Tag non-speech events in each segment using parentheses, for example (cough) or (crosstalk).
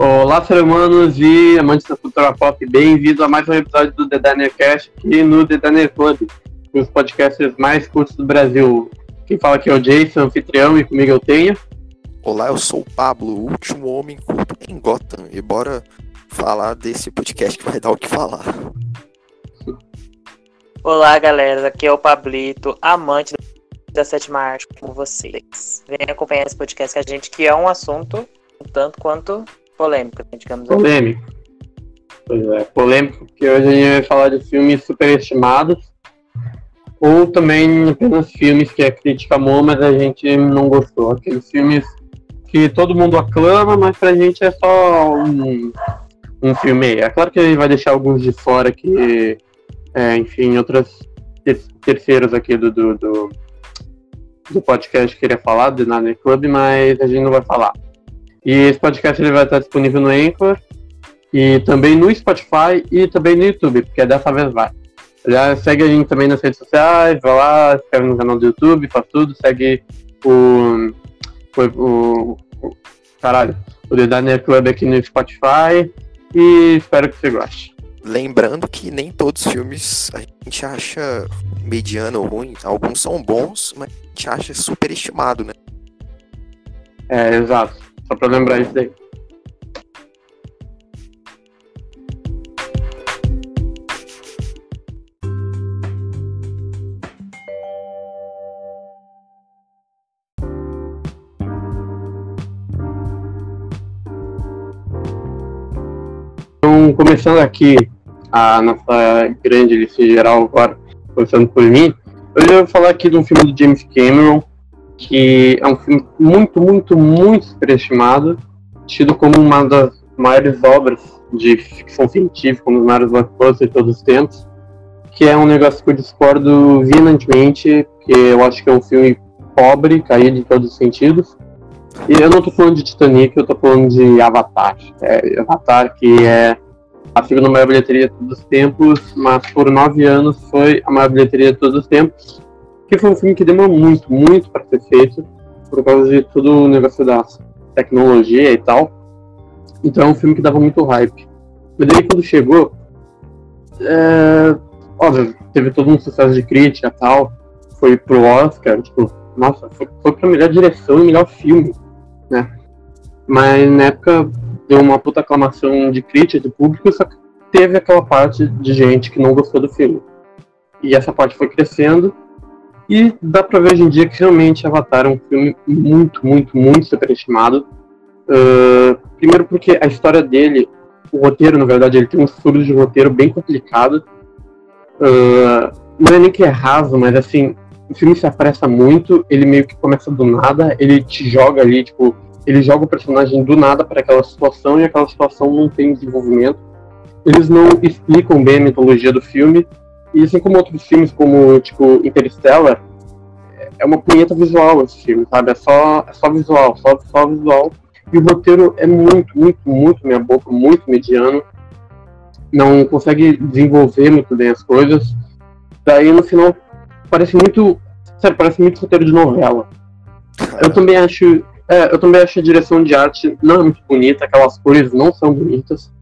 Olá, seres humanos e amantes da cultura pop, bem-vindo a mais um episódio do The Diner Cast aqui no The Diner Club, um dos podcasts mais curtos do Brasil. Quem fala aqui é o Jason, anfitrião, e comigo eu tenho. Olá, eu sou o Pablo, o último homem culto em Gotham, e bora falar desse podcast que vai dar o que falar. Olá, galera, aqui é o Pablito, amante da sétima arte com vocês. Venha acompanhar esse podcast com a gente, que é um assunto tanto quanto polêmico, né, digamos assim. Polêmico. Pois é, polêmico, porque hoje a gente vai falar de filmes superestimados, ou também apenas filmes que a crítica amou, mas a gente não gostou. Aqueles filmes que todo mundo aclama, mas pra gente é só um, um filme. É claro que a gente vai deixar alguns de fora que, é, enfim, outros ter terceiros aqui do, do, do, do podcast queria falar, do Nine Club, mas a gente não vai falar. E esse podcast ele vai estar disponível no Anchor e também no Spotify e também no YouTube, porque dessa vez vai. Já segue a gente também nas redes sociais, vai lá, se inscreve no canal do YouTube, faz tudo, segue o. o, o, o caralho, o The Diner Club aqui no Spotify e espero que você goste. Lembrando que nem todos os filmes a gente acha mediano ou ruim, alguns são bons, mas a gente acha superestimado, né? É, exato. Só pra lembrar isso daí. Então, começando aqui a nossa grande lista geral, agora, começando por mim, hoje eu vou falar aqui de um filme do James Cameron, que é um filme muito, muito, muito superestimado, tido como uma das maiores obras de ficção científica, um dos maiores blockbusters de todos os tempos, que é um negócio que eu discordo veementemente, que eu acho que é um filme pobre, caído em todos os sentidos. E eu não tô falando de Titanic, eu tô falando de Avatar. É, Avatar, que é a segunda maior bilheteria de todos os tempos, mas por nove anos foi a maior bilheteria de todos os tempos, que foi um filme que demorou muito, muito para ser feito, por causa de todo o negócio da tecnologia e tal. Então é um filme que dava muito hype. Mas daí quando chegou, é, óbvio, teve todo um sucesso de crítica e tal, foi pro Oscar, tipo, nossa, foi, foi pra melhor direção e melhor filme, né? Mas na época deu uma puta aclamação de crítica do público, só que teve aquela parte de gente que não gostou do filme. E essa parte foi crescendo, e dá pra ver hoje em dia que realmente Avatar é um filme muito, muito, muito superestimado. Uh, primeiro porque a história dele, o roteiro, na verdade, ele tem um estudo de roteiro bem complicado. Uh, não é nem que é raso, mas assim, o filme se apressa muito, ele meio que começa do nada, ele te joga ali, tipo, ele joga o personagem do nada para aquela situação e aquela situação não tem desenvolvimento. Eles não explicam bem a mitologia do filme, e assim como outros filmes como, tipo, Interstellar, é uma punheta visual esse filme, sabe? É só, é só visual, só, só visual. E o roteiro é muito, muito, muito minha boca, muito mediano. Não consegue desenvolver muito bem as coisas. Daí no final parece muito. Sério, parece muito roteiro de novela. Eu também acho. É, eu também acho a direção de arte não é muito bonita, aquelas cores não são bonitas.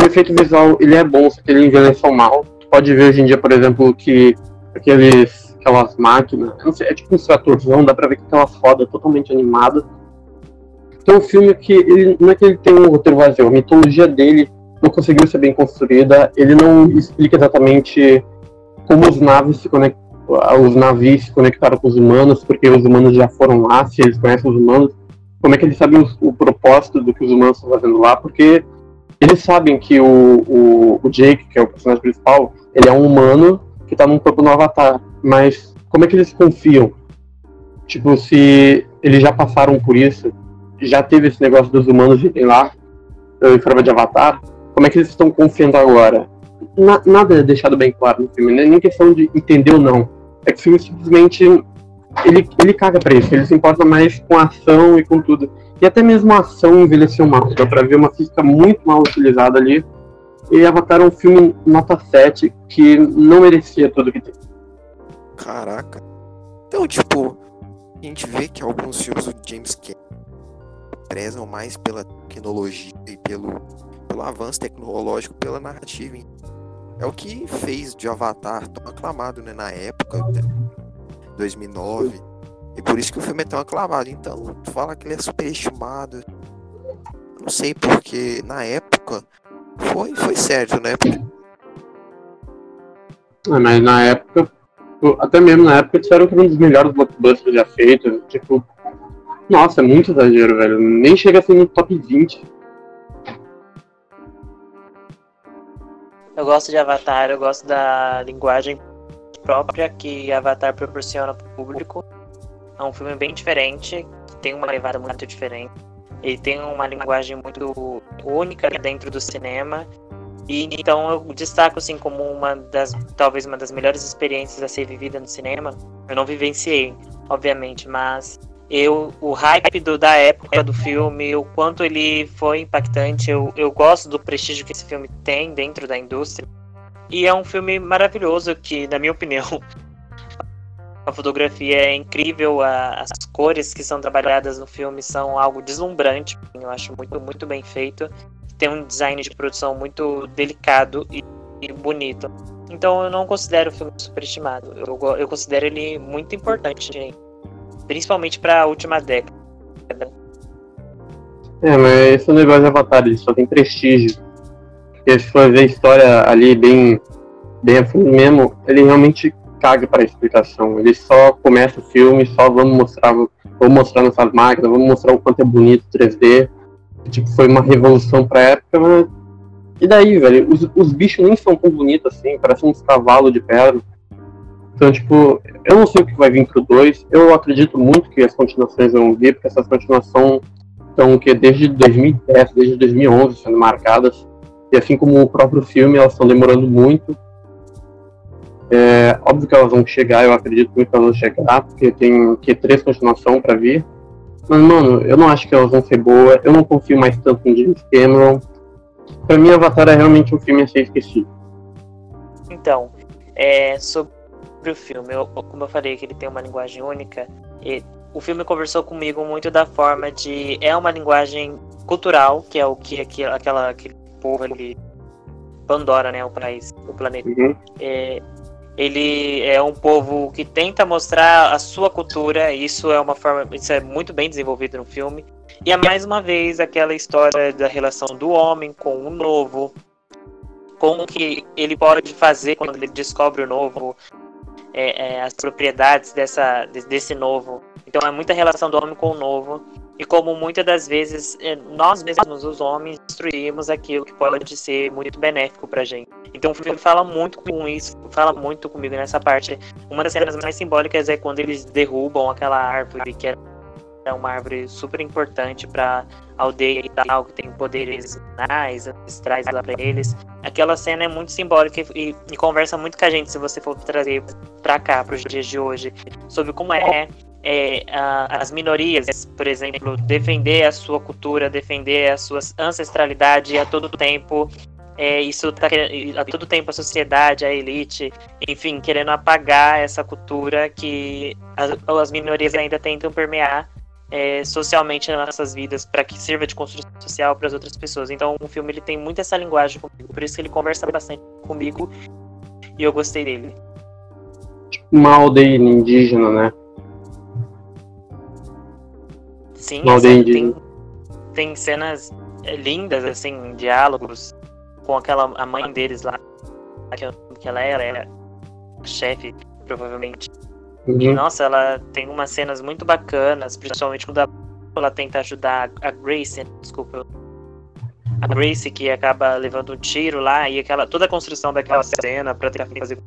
O efeito visual ele é bom, só que ele envelheceu mal. Pode ver hoje em dia, por exemplo, que aqueles aquelas máquinas, sei, é tipo um tratorzão, dá pra ver que aquela foda totalmente animada. Então o filme que ele não é que ele tem um roteiro vazio, a mitologia dele não conseguiu ser bem construída, ele não explica exatamente como os naves se conectam, os navios se conectaram com os humanos, porque os humanos já foram lá, se eles conhecem os humanos, como é que eles sabem o, o propósito do que os humanos estão fazendo lá, porque eles sabem que o, o, o Jake, que é o personagem principal, ele é um humano que tá num corpo no Avatar. Mas como é que eles confiam? Tipo, se eles já passaram por isso, já teve esse negócio dos humanos irem lá em forma de Avatar, como é que eles estão confiando agora? Na, nada é deixado bem claro no filme, né? nem questão de entender ou não. É que o filme simplesmente ele, ele caga pra isso, ele se importa mais com a ação e com tudo. E até mesmo a ação envelheceu mal. Dá pra ver uma física muito mal utilizada ali. E Avatar é um filme nota 7 que não merecia tudo que tem. Caraca. Então, tipo, a gente vê que alguns filmes do James Cameron prezam mais pela tecnologia e pelo, pelo avanço tecnológico, pela narrativa. É o que fez de Avatar tão aclamado né, na época, 2009. E por isso que o filme é tão aclamado. Então, fala que ele é superestimado. Não sei porque na época foi, foi certo, né? Porque... É, mas na época, até mesmo na época disseram que era um dos melhores blockbusters já feitos. Tipo, nossa, é muito exagero, velho. Nem chega assim no top 20. Eu gosto de Avatar, eu gosto da linguagem própria que Avatar proporciona para o público. É um filme bem diferente, tem uma levada muito diferente. Ele tem uma linguagem muito única dentro do cinema. E então eu destaco assim como uma das talvez uma das melhores experiências a ser vivida no cinema. Eu não vivenciei, obviamente, mas eu o hype do, da época do filme, o quanto ele foi impactante, eu, eu gosto do prestígio que esse filme tem dentro da indústria. E é um filme maravilhoso que, na minha opinião, (laughs) a fotografia é incrível, a, as cores que são trabalhadas no filme são algo deslumbrante, eu acho muito, muito bem feito. Tem um design de produção muito delicado e, e bonito. Então eu não considero o filme superestimado, eu, eu considero ele muito importante, gente principalmente para a última década. É, mas esse negócio de Avatar, ele só tem prestígio. Porque se for ver a história ali bem, bem a fundo mesmo, ele realmente caga para explicação. Ele só começa o filme, só vamos mostrar, vamos mostrar nossas máquinas, vamos mostrar o quanto é bonito 3D. Tipo, foi uma revolução pra época, mas... E daí, velho? Os, os bichos nem são tão bonitos assim, parecem uns cavalos de pedra. Então, tipo, eu não sei o que vai vir pro 2. Eu acredito muito que as continuações vão vir, porque essas continuações estão que desde 2010, desde 2011 sendo marcadas. E assim como o próprio filme, elas estão demorando muito. É, óbvio que elas vão chegar, eu acredito muito que elas vão chegar, porque tem que três continuações para vir. Mas, mano, eu não acho que elas vão ser boas. Eu não confio mais tanto em James Cameron. Pra mim, Avatar é realmente um filme a ser esquecido. Então, é, sobre o filme, eu, como eu falei que ele tem uma linguagem única, e o filme conversou comigo muito da forma de é uma linguagem cultural, que é o que aquela aquele povo ali Pandora, né, o país, o planeta. Uhum. É, ele é um povo que tenta mostrar a sua cultura, isso é uma forma, isso é muito bem desenvolvido no filme. E é mais uma vez aquela história da relação do homem com o novo, com o que ele pode fazer quando ele descobre o novo, é, é, as propriedades dessa, desse novo. Então é muita relação do homem com o novo. E como muitas das vezes é, nós mesmos, os homens, destruímos aquilo que pode ser muito benéfico pra gente. Então o filme fala muito com isso, fala muito comigo nessa parte. Uma das cenas mais simbólicas é quando eles derrubam aquela árvore que é uma árvore super importante para aldeia e tal, que tem poderes mais ancestrais lá para eles. Aquela cena é muito simbólica e, e, conversa muito com a gente, se você for trazer para cá, para os dias de hoje, sobre como é, é a, as minorias, por exemplo, defender a sua cultura, defender a sua ancestralidade a todo tempo. É, isso tá a todo tempo a sociedade, a elite, enfim, querendo apagar essa cultura que as, as minorias ainda tentam permear é, socialmente nas nossas vidas para que sirva de construção social para as outras pessoas. Então o filme ele tem muito essa linguagem comigo, por isso que ele conversa bastante comigo e eu gostei dele. Uma aldeia indígena, né? Sim, indígena. tem, tem cenas é, lindas, assim, diálogos com aquela a mãe deles lá, que ela era, era chefe, provavelmente Uhum. E, nossa, ela tem umas cenas muito bacanas, principalmente quando ela tenta ajudar a Grace, desculpa. A Grace que acaba levando um tiro lá e aquela toda a construção daquela cena para tentar fazer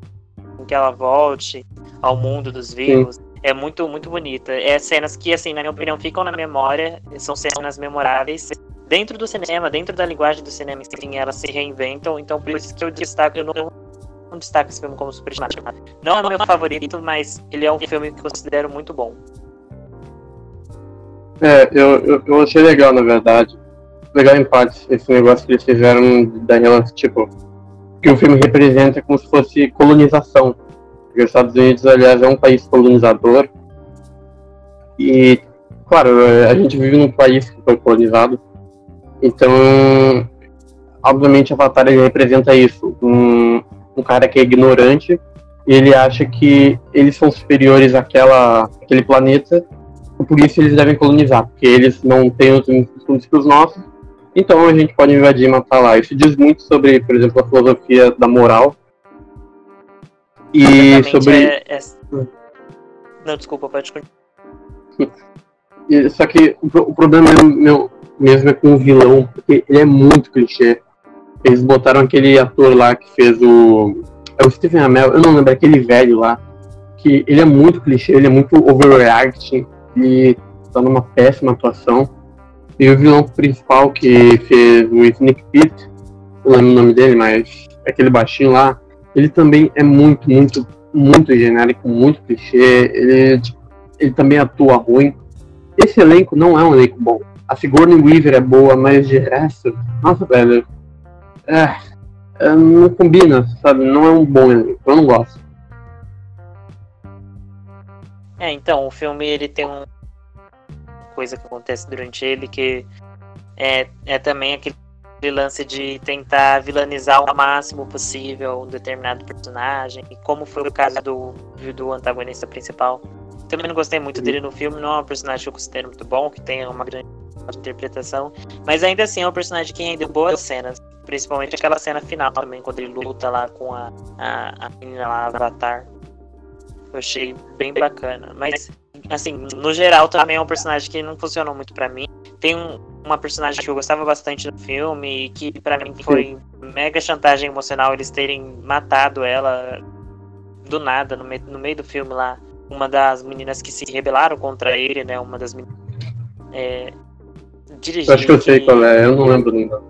com que ela volte ao mundo dos vivos. Sim. É muito, muito bonita. É cenas que, assim, na minha opinião, ficam na memória, são cenas memoráveis. Dentro do cinema, dentro da linguagem do cinema, sim, elas se reinventam. Então, por isso que eu destaco, eu não não destaco esse filme como superestimado. Não é o meu favorito, mas ele é um filme que considero muito bom. É, eu, eu, eu achei legal, na verdade. Legal em parte esse negócio que eles fizeram da relação, tipo, que o filme representa como se fosse colonização. Porque os Estados Unidos, aliás, é um país colonizador. E claro, a gente vive num país que foi colonizado, então, obviamente, Avatar ele representa isso. Um, um cara que é ignorante e ele acha que eles são superiores àquela, àquele planeta e por isso eles devem colonizar, porque eles não têm os mesmos costumes que os nossos, então a gente pode invadir e matar lá. Isso diz muito sobre, por exemplo, a filosofia da moral e sobre. é- é- Não, desculpa, pode continuar. Só que o, pro- o problema é meu, mesmo é com o vilão, porque ele é muito clichê. Eles botaram aquele ator lá que fez o. É o Stephen Amell, eu não lembro, aquele velho lá. Que ele é muito clichê, ele é muito overreacting e tá numa péssima atuação. E o vilão principal que fez o Sneak Pit, não lembro o nome dele, mas é aquele baixinho lá, ele também é muito, muito, muito genérico, muito clichê. Ele, tipo, ele também atua ruim. Esse elenco não é um elenco bom. A Sigourney Weaver é boa, mas de resto, nossa, velho, é, é, não combina, sabe? Não é um bom elenco. Eu não gosto. É, então, o filme ele tem um coisa que acontece durante ele que é, é também aquele lance de tentar vilanizar o máximo possível um determinado personagem, e como foi o caso do, do antagonista principal. Também não gostei muito dele no filme, não é um personagem que eu considero muito bom, que tem uma grande interpretação, mas ainda assim é um personagem que ainda boas cenas, principalmente aquela cena final também, quando ele luta lá com a, a, a menina lá, Avatar. Eu achei bem bacana. Mas, assim, no geral também é um personagem que não funcionou muito pra mim. Tem um- uma personagem que eu gostava bastante do filme e que pra mim foi mega chantagem emocional eles terem matado ela do nada, no, meio- no meio do filme lá. Uma das meninas que se rebelaram contra ele, né? Uma das meninas. É, Eu acho que eu sei qual é, eu não lembro ainda.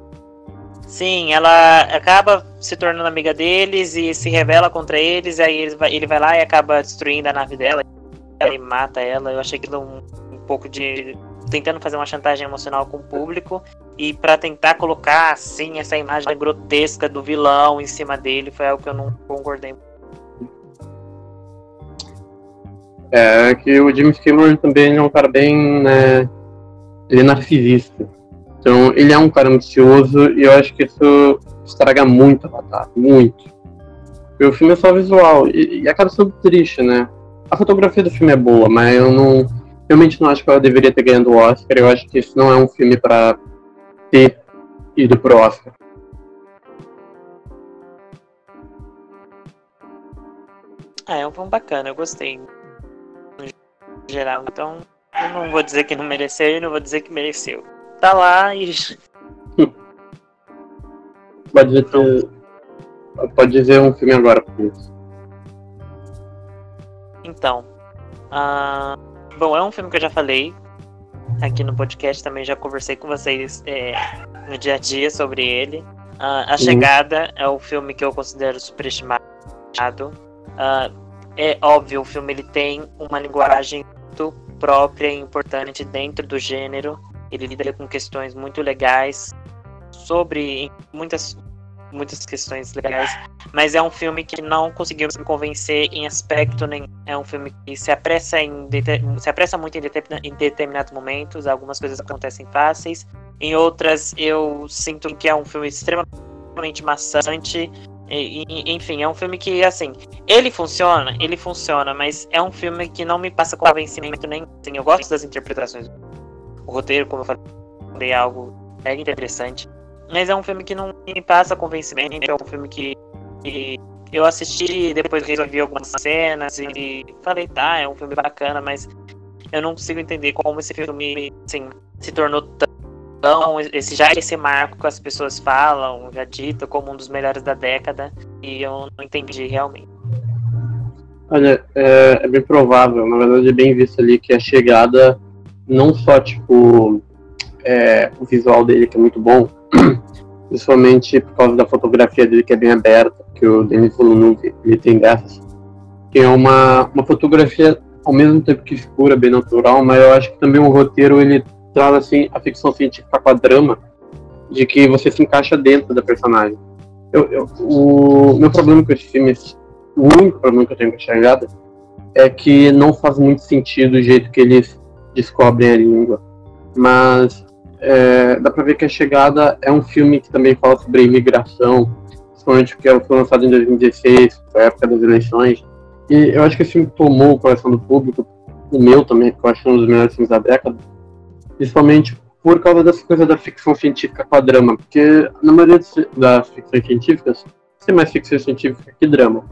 Sim, ela acaba se tornando amiga deles e se revela contra eles, aí ele vai, ele vai lá e acaba destruindo a nave dela e mata ela. Eu achei aquilo um, um pouco de. Tentando fazer uma chantagem emocional com o público e pra tentar colocar assim essa imagem grotesca do vilão em cima dele foi algo que eu não concordei. É que o James Cameron também é um cara bem, né, ele é narcisista. Então ele é um cara ambicioso e eu acho que isso estraga muito Avatar, muito. Porque o filme é só visual e, e acaba sendo triste, né? A fotografia do filme é boa, mas eu não, realmente não acho que ela deveria ter ganhado o Oscar. Eu acho que isso não é um filme pra ter ido pro Oscar. Ah, é um filme bacana, eu gostei. No geral, então eu não vou dizer que não mereceu e não vou dizer que mereceu. Tá lá e (laughs) Pode dizer, pode dizer um filme agora, por isso. Então, ah, bom, é um filme que eu já falei aqui no podcast, também já conversei com vocês é, no dia a dia sobre ele. Ah, a Chegada é o filme que eu considero superestimado. Ah, é óbvio, o filme ele tem uma linguagem muito própria e importante dentro do gênero. Ele lida com questões muito legais sobre muitas muitas questões legais, mas é um filme que não conseguiu me convencer em aspecto nenhum. É um filme que se apressa em se apressa muito em, em determinados momentos, algumas coisas acontecem fáceis, em outras eu sinto que é um filme extremamente maçante. E- enfim, é um filme que, assim, ele funciona, ele funciona, mas é um filme que não me passa convencimento nem. Assim, eu gosto das interpretações. O roteiro, como eu falei, é algo é interessante. Mas é um filme que não me passa convencimento. É um filme que, que eu assisti, depois resolvi algumas cenas e falei, tá, é um filme bacana, mas eu não consigo entender como esse filme assim, se tornou tão. Esse, já esse marco que as pessoas falam, já dito, como um dos melhores da década, e eu não entendi realmente. Olha, é, é bem provável, na verdade é bem visto ali que a chegada, não só tipo é, o visual dele que é muito bom, (clears throat) principalmente por causa da fotografia dele que é bem aberta, que o Denis Villeneuve ele tem dessas, que é uma, uma fotografia ao mesmo tempo que escura, bem natural, mas eu acho que também o roteiro ele traz assim a ficção científica com a drama, de que você se encaixa dentro da personagem. Eu, eu, o meu problema com esse filme, o único problema que eu tenho com a chegada é que não faz muito sentido o jeito que eles descobrem a língua. Mas é, dá pra ver que A Chegada é um filme que também fala sobre imigração, principalmente porque foi lançado em 2016, foi a época das eleições. E eu acho que esse filme tomou o coração do público, o meu também, que eu acho um dos melhores filmes da década, principalmente por causa dessa coisa da ficção científica com a drama, porque na maioria das ficções científicas, tem mais ficção científica que drama.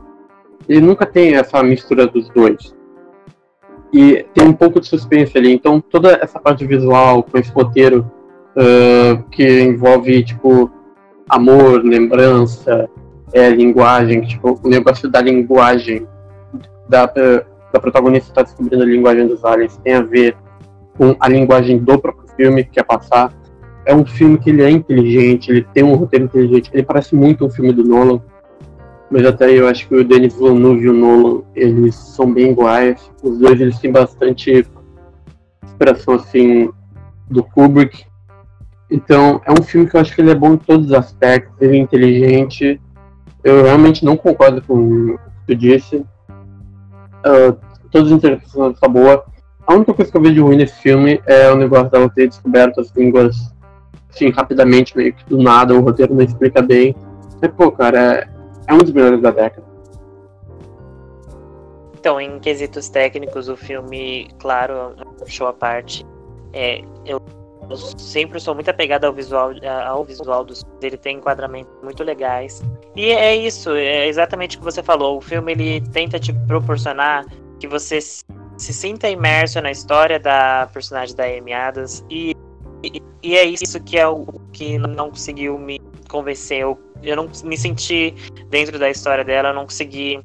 E nunca tem essa mistura dos dois. E tem um pouco de suspense ali, então toda essa parte visual, com esse roteiro uh, que envolve, tipo, amor, lembrança, é, linguagem, tipo, o negócio da linguagem da, da protagonista está descobrindo a linguagem dos aliens tem a ver com a linguagem do próprio filme que quer passar. É um filme que ele é inteligente, ele tem um roteiro inteligente, ele parece muito um filme do Nolan, mas até aí eu acho que o Denis Villeneuve e o Nolan, eles são bem iguais. Os dois, eles têm bastante inspiração, assim, do Kubrick. Então, é um filme que eu acho que ele é bom em todos os aspectos, ele é inteligente. Eu realmente não concordo com o que tu disse. Uh, todas as interpretações são boas. A única coisa que eu vejo ruim nesse filme é o negócio dela ter descoberto as línguas assim, rapidamente, meio que do nada, o roteiro não explica bem. Mas, pô, cara, é, é um dos melhores da década. Então, em quesitos técnicos, o filme, claro, é um show à parte. É, eu, eu sempre sou muito apegado ao visual, ao visual dos ele tem enquadramentos muito legais. E é isso, é exatamente o que você falou. O filme ele tenta te proporcionar que você se sinta imerso na história da personagem da Amy Adams e, e, e é isso que é o que não conseguiu me convencer. Eu, eu não me senti dentro da história dela, eu não consegui.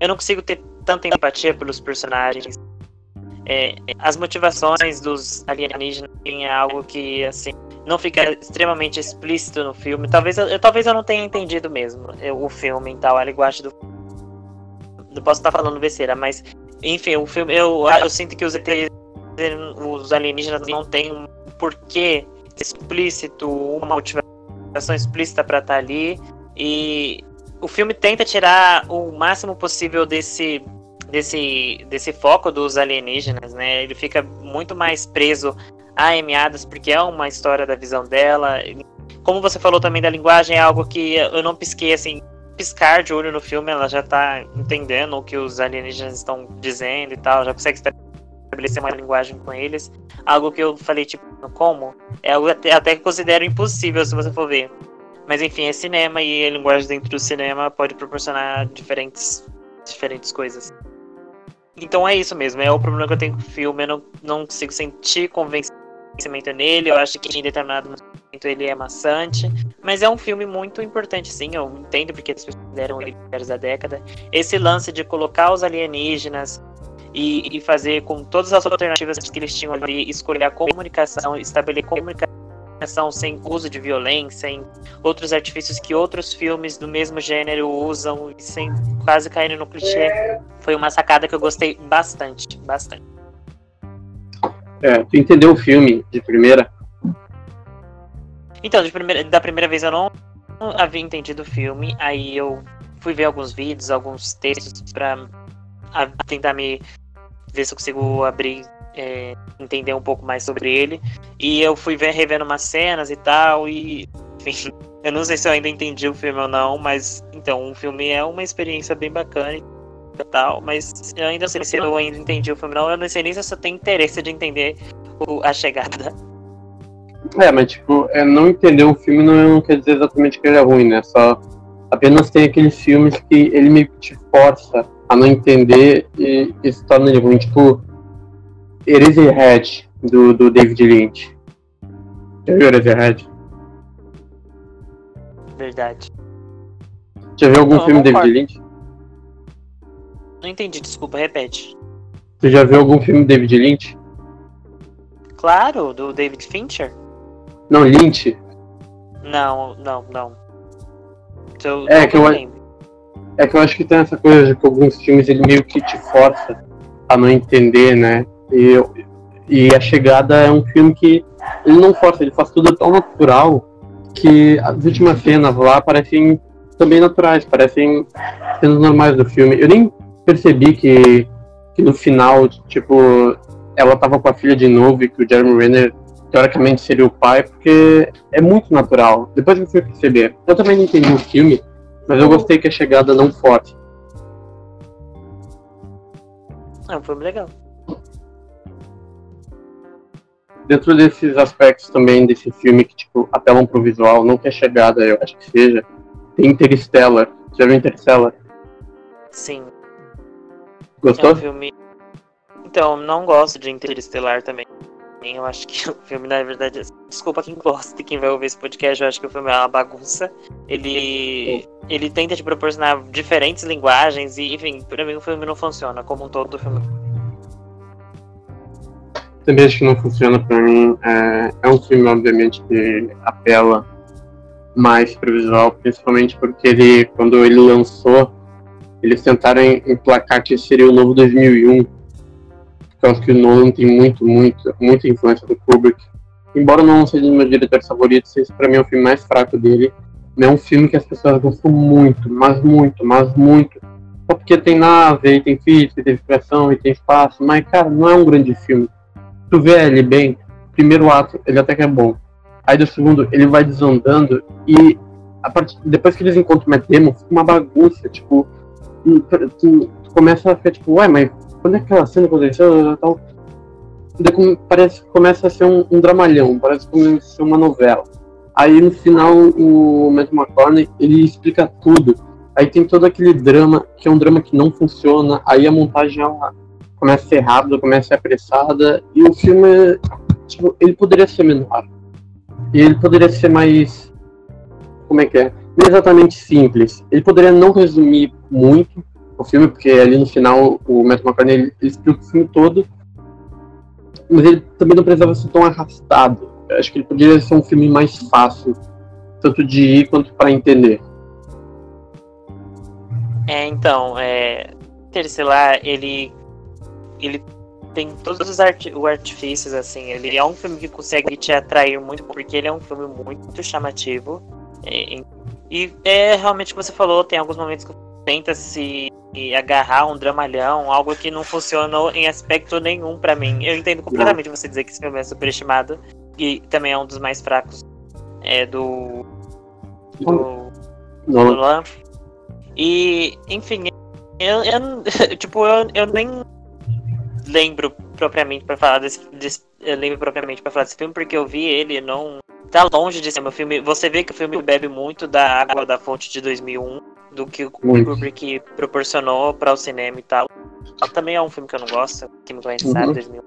Eu não consigo ter tanta empatia pelos personagens. É, as motivações dos alienígenas é algo que assim não fica extremamente explícito no filme. Talvez eu, talvez eu não tenha entendido mesmo eu, o filme e tal, a linguagem do. Não posso estar falando besteira, mas enfim, o filme, eu, eu sinto que os os alienígenas não têm um porquê explícito, uma motivação explícita para estar tá ali. E o filme tenta tirar o máximo possível desse, desse, desse foco dos alienígenas, né? Ele fica muito mais preso a emiadas porque é uma história da visão dela. Como você falou também da linguagem, é algo que eu não pisquei assim piscar de olho no filme, ela já tá entendendo o que os alienígenas estão dizendo e tal, já consegue estabelecer uma linguagem com eles. Algo que eu falei, tipo, como? É algo até, até que considero impossível se você for ver. Mas enfim, é cinema e a linguagem dentro do cinema pode proporcionar diferentes, diferentes coisas. Então é isso mesmo, é o problema que eu tenho com o filme, eu não, não consigo sentir convencimento nele, eu acho que em determinado momento ele é maçante, mas é um filme muito importante, sim. Eu entendo porque pessoas deram ele da década. Esse lance de colocar os alienígenas e, e, fazer com todas as alternativas que eles tinham ali, escolher a comunicação, estabelecer comunicação sem uso de violência, sem outros artifícios que outros filmes do mesmo gênero usam, sem quase cair no clichê. Foi uma sacada que eu gostei bastante, bastante. É, tu entendeu o filme de primeira? Então, primeira, da primeira vez eu não havia entendido o filme, aí eu fui ver alguns vídeos, alguns textos para tentar me ver se eu consigo abrir, é, entender um pouco mais sobre ele. E eu fui ver, revendo umas cenas e tal, e enfim, (laughs) eu não sei se eu ainda entendi o filme ou não, mas então, o filme é uma experiência bem bacana e tal, mas eu ainda não sei se eu ainda entendi o filme não, eu não sei nem se eu tenho interesse de entender o, a chegada. É, mas tipo, é, não entender um filme não, quer dizer exatamente que ele é ruim, né? Só apenas tem aqueles filmes que ele que te força a não entender e, e se torna ele ruim. Tipo, Eraserhead, do, do David Lynch. Já viu Eraserhead? Verdade. Já viu algum não, filme do David Lynch? Não entendi, desculpa, repete. Você já viu algum filme do David Lynch? Claro, do David Fincher. Não, Lynch? Não, não, não. Então, é, que eu, é que eu acho que tem essa coisa de que alguns filmes ele meio que te força a não entender, né? E, e A Chegada é um filme que ele não força, ele faz tudo tão natural que as últimas cenas lá parecem também naturais, parecem cenas normais do filme. Eu nem percebi que, que no final, tipo, ela tava com a filha de novo e que o Jeremy Renner teoricamente seria o pai, porque é muito natural. Depois eu fui perceber. Eu também não entendi o filme, mas eu gostei que a chegada não forte. É um filme legal. Dentro desses aspectos também desse filme que, tipo, apelam pro visual, não que a chegada, eu acho que seja, tem Interstellar. Você já viu Interstellar? Sim. Gostou? É um filme. Então, não gosto de Interestelar também. Eu acho que (laughs) o filme, na verdade, desculpa quem gosta e quem vai ouvir esse podcast, eu acho que o filme é uma bagunça. Ele, ele tenta te proporcionar diferentes linguagens e, enfim, pra mim o filme não funciona como um todo. O filme Também acho que não funciona pra mim. É, é um filme, obviamente, que apela mais pro visual, principalmente porque ele, quando ele lançou, eles tentaram emplacar que seria o novo 2001. Eu acho que o Nolan tem muito, muito, muita influência do Kubrick. Embora não seja um dos meus diretores favoritos, esse pra mim é o filme mais fraco dele. É um filme que as pessoas gostam muito, mas muito, mas muito. Só porque tem nave, e tem física, tem vibração, e tem espaço. Mas, cara, não é um grande filme. Tu vê ele bem, primeiro ato, ele até que é bom. Aí do segundo, ele vai desandando e a partir, depois que eles encontram o Matt Damon, fica uma bagunça, tipo, tu, tu, começa a ficar tipo, ué, mas quando é que aquela cena aconteceu tal? Parece que começa a ser um, um dramalhão, parece que começa a ser uma novela. Aí no final o Matt McConaughey, ele explica tudo. Aí tem todo aquele drama, que é um drama que não funciona, aí a montagem ela começa a ser rápida, começa a ser apressada, e o filme, tipo, ele poderia ser menor. E ele poderia ser mais. Como é que é? Não exatamente simples. Ele poderia não resumir muito o filme, porque ali no final o Matt McConaughey ele, ele explica o filme todo, mas ele também não precisava ser tão arrastado. Eu acho que ele poderia ser um filme mais fácil, tanto de ir quanto para entender. É, então, é, Interestelar, ele, ele tem todos os arti os artifícios, assim, ele é um filme que consegue te atrair muito, porque ele é um filme muito chamativo, é, e é realmente o que você falou, tem alguns momentos que tenta se agarrar um dramalhão, algo que não funcionou em aspecto nenhum pra mim. Eu entendo completamente você dizer que esse filme é superestimado, e também é um dos mais fracos é, do... do Nolan. E, enfim, eu, eu- (laughs) tipo, eu, eu nem lembro propriamente pra falar desse, desse- eu lembro propriamente para falar desse filme porque eu vi ele não tá longe de ser meu filme. Você vê que o filme bebe muito da água da fonte de 2001, do que o. Kubrick proporcionou para o cinema e tal. Também é um filme que eu não gosto, que gente sabe, Uhum. 2001.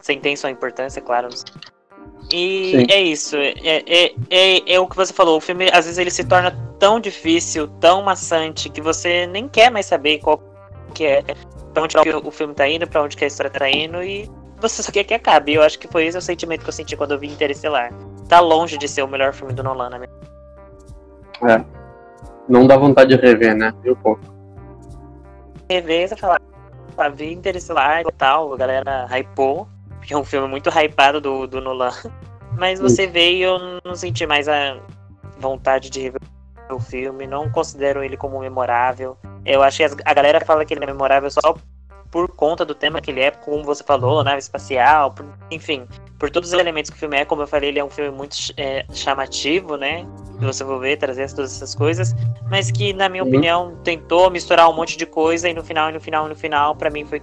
Sem tem sua importância, claro. E Sim. é isso, é, é, é, é o que você falou, o filme às vezes ele se torna tão difícil, tão maçante, que você nem quer mais saber qual que é, pra onde o filme tá indo, pra onde que a história tá indo, e você só quer que acabe. Eu acho que foi esse o sentimento que eu senti quando eu vi Interestelar. Tá longe de ser o melhor filme do Nolan, minha é. Não dá vontade de rever, né? Eu pouco. rever, você fala, ah, vi Interestelar e tal, a galera hypou, porque é um filme muito hypado do, do Nolan. (laughs) Mas você vê e eu não senti mais a vontade de rever o filme, não considero ele como memorável. Eu acho que a galera fala que ele é memorável só por conta do tema que ele é, como você falou, nave espacial, por- enfim, por todos os elementos que o filme é, como eu falei, ele é um filme muito é, chamativo, né? Se você for ver, trazer todas essas coisas, mas que, na minha Uhum. opinião, tentou misturar um monte de coisa e no final, e no final, e no final, pra mim foi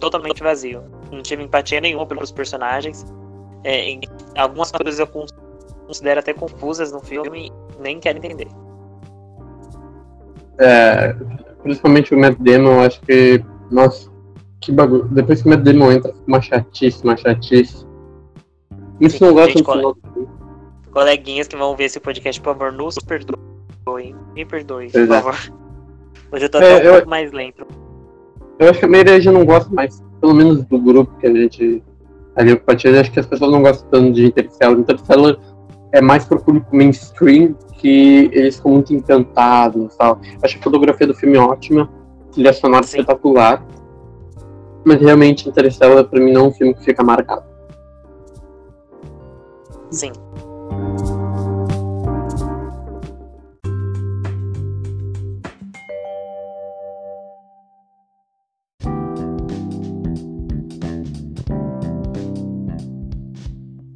totalmente vazio. Não tive empatia nenhuma pelos personagens. É, algumas coisas eu cons- considero até confusas no filme e nem quero entender. É, principalmente o Matt Damon, acho que. Nossa, que bagulho. Depois que o Matt Damon entra, fica uma chatice, uma chatice. Isso Sim, não gosta filme. Coleguinhas que vão ver esse podcast, por favor, nos perdoem. Me perdoem, por é. favor. (laughs) Hoje eu tô É, até um eu- pouco mais lento. Eu acho que a maioria já não gosta mais, pelo menos do grupo que a gente ali compartilha, acho que as pessoas não gostam tanto de Interstellar. Interstellar é mais pro público mainstream, que eles ficam muito encantados tal. Acho a fotografia do filme ótima, trilha sonora Sim. espetacular, mas realmente Interstellar pra mim não é um filme que fica marcado. Sim.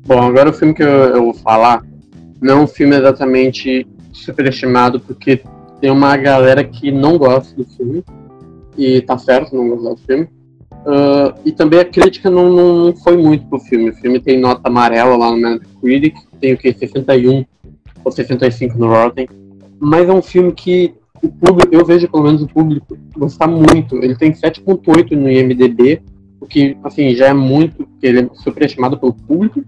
Bom, agora o filme que eu, eu vou falar não é um filme exatamente superestimado, porque tem uma galera que não gosta do filme, e tá certo não gostar do filme. Uh, e também a crítica não, não, foi muito pro filme. O filme tem nota amarela lá no Metacritic, tem o que? 61 ou 65 no Rotten. Mas é um filme que o público, eu vejo pelo menos o público gostar muito. Ele tem 7.8 no IMDB, o que assim já é muito, porque ele é superestimado pelo público.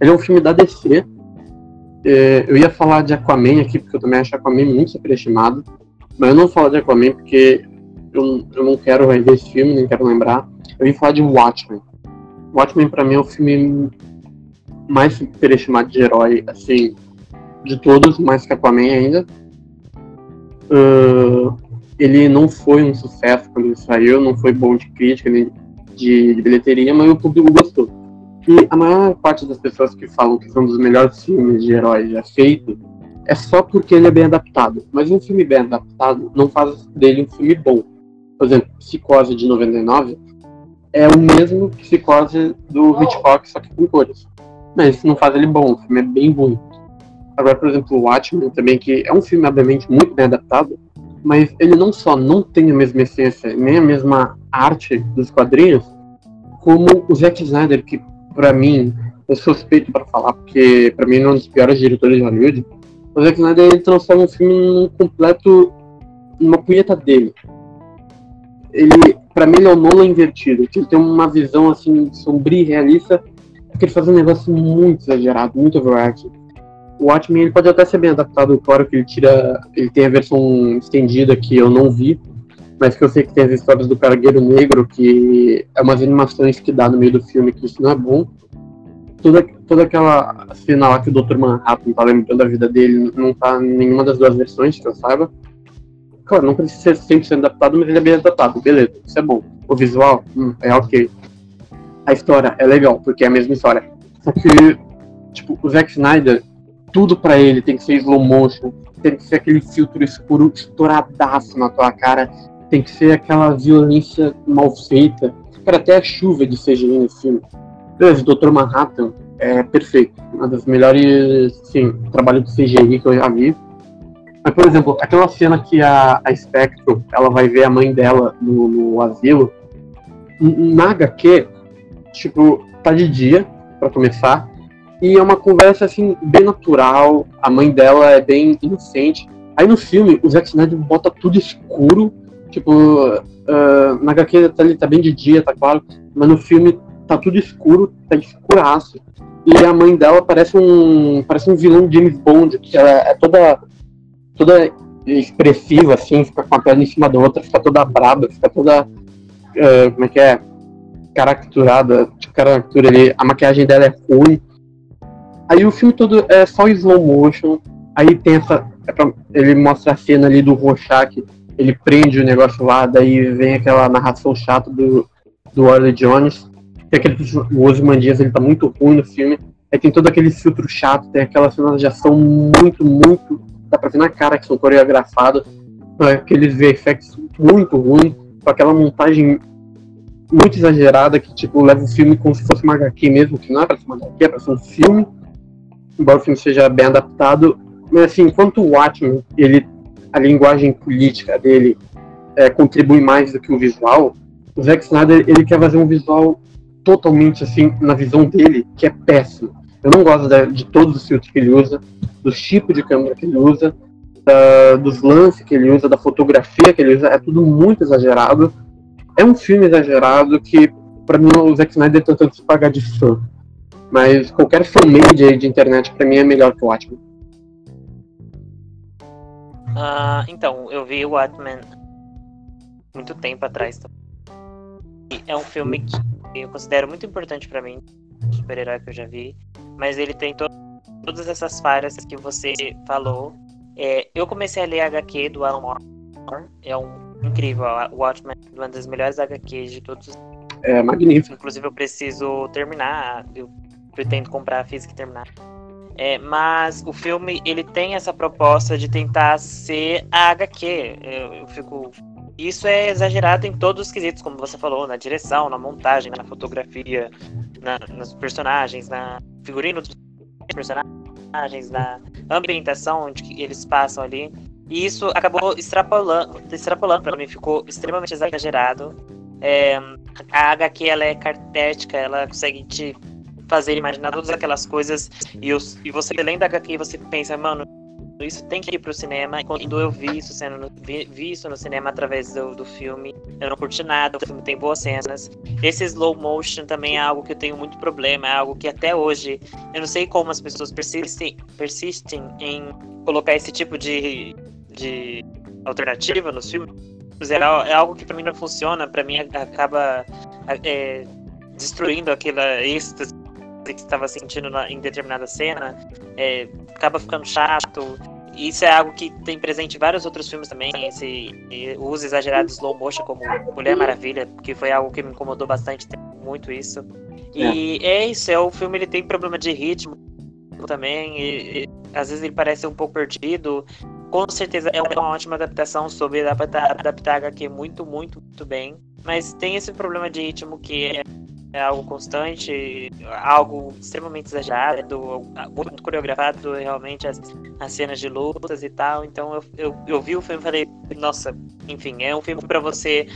Ele é um filme da DC. É, eu ia falar de Aquaman aqui, porque eu também acho Aquaman muito superestimado. Mas eu não vou falar de Aquaman porque eu, eu não quero ver esse filme, nem quero lembrar. Eu ia falar de Watchmen. Watchmen, pra mim, é o filme mais superestimado de herói, assim, de todos, mais que Aquaman ainda. Uh, ele não foi um sucesso quando ele saiu, não foi bom de crítica nem de, de bilheteria, mas o público gostou. E a maior parte das pessoas que falam que são dos melhores filmes de heróis já feitos é só porque ele é bem adaptado. Mas um filme bem adaptado não faz dele um filme bom. Por exemplo, Psicose de 99 é o mesmo Psicose do Hitchcock, só que com cores. Mas isso não faz ele bom, o filme é bem ruim. Agora, por exemplo, o Watchmen também, que é um filme, obviamente, muito bem adaptado, mas ele não só não tem a mesma essência, nem a mesma arte dos quadrinhos, como o Zack Snyder, que, para mim, eu suspeito para falar, porque para mim é um dos piores diretores de Hollywood, o Zack Snyder ele transforma um filme num completo, numa punheta dele. Ele, para mim, ele é o Nolan invertido, ele tem uma visão, assim, sombria e realista, porque ele faz um negócio muito exagerado, muito overacting o Watchmen ele pode até ser bem adaptado, claro que ele tira. Ele tem a versão estendida que eu não vi, mas que eu sei que tem as histórias do Cargueiro Negro, que é umas animações que dá no meio do filme, que isso não é bom. Toda, toda aquela cena lá que o Dr. Manhattan tá lembrando da vida dele não tá em nenhuma das duas versões, que eu saiba. Claro, não precisa ser 100% adaptado, mas ele é bem adaptado, beleza, isso é bom. O visual, hum, é ok. A história é legal, porque é a mesma história. Só que, tipo, o Zack Snyder, tudo para ele tem que ser slow motion, tem que ser aquele filtro escuro estouradaço na tua cara, tem que ser aquela violência mal feita. Cara, até a chuva de CGI nesse filme. Beleza, Dr. Manhattan é perfeito. Uma das melhores, sim, trabalhos de CGI que eu já vi. Mas, por exemplo, aquela cena que a, a Spectrum, ela vai ver a mãe dela no, no asilo, na HQ, tipo, tá de dia, para começar, e é uma conversa, assim, bem natural. A mãe dela é bem inocente. Aí no filme, o Zack Snyder bota tudo escuro. Tipo, uh, na HQ tá, tá bem de dia, tá claro. Mas no filme tá tudo escuro, tá escuraço. E a mãe dela parece um parece um vilão de James Bond, que ela é toda toda expressiva, assim, fica com a perna em cima da outra, fica toda braba, fica toda. Uh, como é que é? Caracturada, tipo, caricatura ali. A maquiagem dela é ruim. Aí o filme todo é só slow motion. Aí tem essa. É pra, ele mostra a cena ali do Rorschach, ele prende o negócio lá, daí vem aquela narração chata do, do Orley Jones. Tem aquele. O Ozymandias, ele tá muito ruim no filme. Aí tem todo aquele filtro chato, tem aquelas cenas de ação muito, muito. Dá pra ver na cara que são coreografadas. Aqueles VFX muito ruins, com aquela montagem muito exagerada que tipo leva o filme como se fosse uma HQ mesmo, que não é pra ser uma HQ, é pra ser um filme embora o filme seja bem adaptado, mas assim, enquanto o Watchmen, ele, a linguagem política dele é, contribui mais do que o visual, o Zack Snyder, ele quer fazer um visual totalmente assim, na visão dele, que é péssimo. Eu não gosto de, de todos os filtros que ele usa, dos tipos de câmera que ele usa, da, dos lances que ele usa, da fotografia que ele usa, é tudo muito exagerado. É um filme exagerado que, para mim, o Zack Snyder tá tentando se pagar de fã. Mas qualquer fanmade de internet pra mim é melhor que o Watchmen. Uh, então, eu vi o Watchmen muito tempo atrás. E é um filme que eu considero muito importante para mim, super-herói que eu já vi. Mas ele tem to todas essas falhas que você falou. É, eu comecei a ler a HQ do Alan Moore. É um incrível. O Watchmen é uma das melhores HQs de todos os é magnífico. Inclusive, eu preciso terminar. Eu pretendo comprar a física e terminar. É, mas o filme ele tem essa proposta de tentar ser a HQ. Eu, eu, fico. Isso é exagerado em todos os quesitos, como você falou, na direção, na montagem, na fotografia, na, nos personagens, na figurino dos personagens, na ambientação onde eles passam ali. E isso acabou extrapolando, extrapolando para mim, ficou extremamente exagerado. É, a HQ ela é cartética, ela consegue te fazer imaginar todas aquelas coisas e, os, e você lendo a HQ você pensa, mano, isso tem que ir pro cinema. E quando eu vi isso sendo vi, vi isso no cinema através do, do filme, eu não curti nada. O filme tem boas cenas. Esse slow motion também é algo que eu tenho muito problema. É algo que até hoje eu não sei como as pessoas persistem, persistem em colocar esse tipo de, de alternativa nos filmes. É, é algo que para mim não funciona. Para mim acaba é, destruindo aquela êxtase que estava sentindo na, em determinada cena, é, acaba ficando chato. Isso é algo que tem presente em vários outros filmes também, esse uso exagerado de slow motion como Mulher Maravilha, que foi algo que me incomodou bastante, tem muito isso. E é, é isso, é, o filme ele tem problema de ritmo também, e, e, às vezes ele parece um pouco perdido. Com certeza é uma ótima adaptação sobre adaptar, adaptar HQ muito, muito, muito bem. Mas tem esse problema de ritmo que é é algo constante, algo extremamente exagerado, muito coreografado realmente as, as cenas de lutas e tal. Então eu, eu, eu vi o filme e falei, nossa, enfim, é um filme para você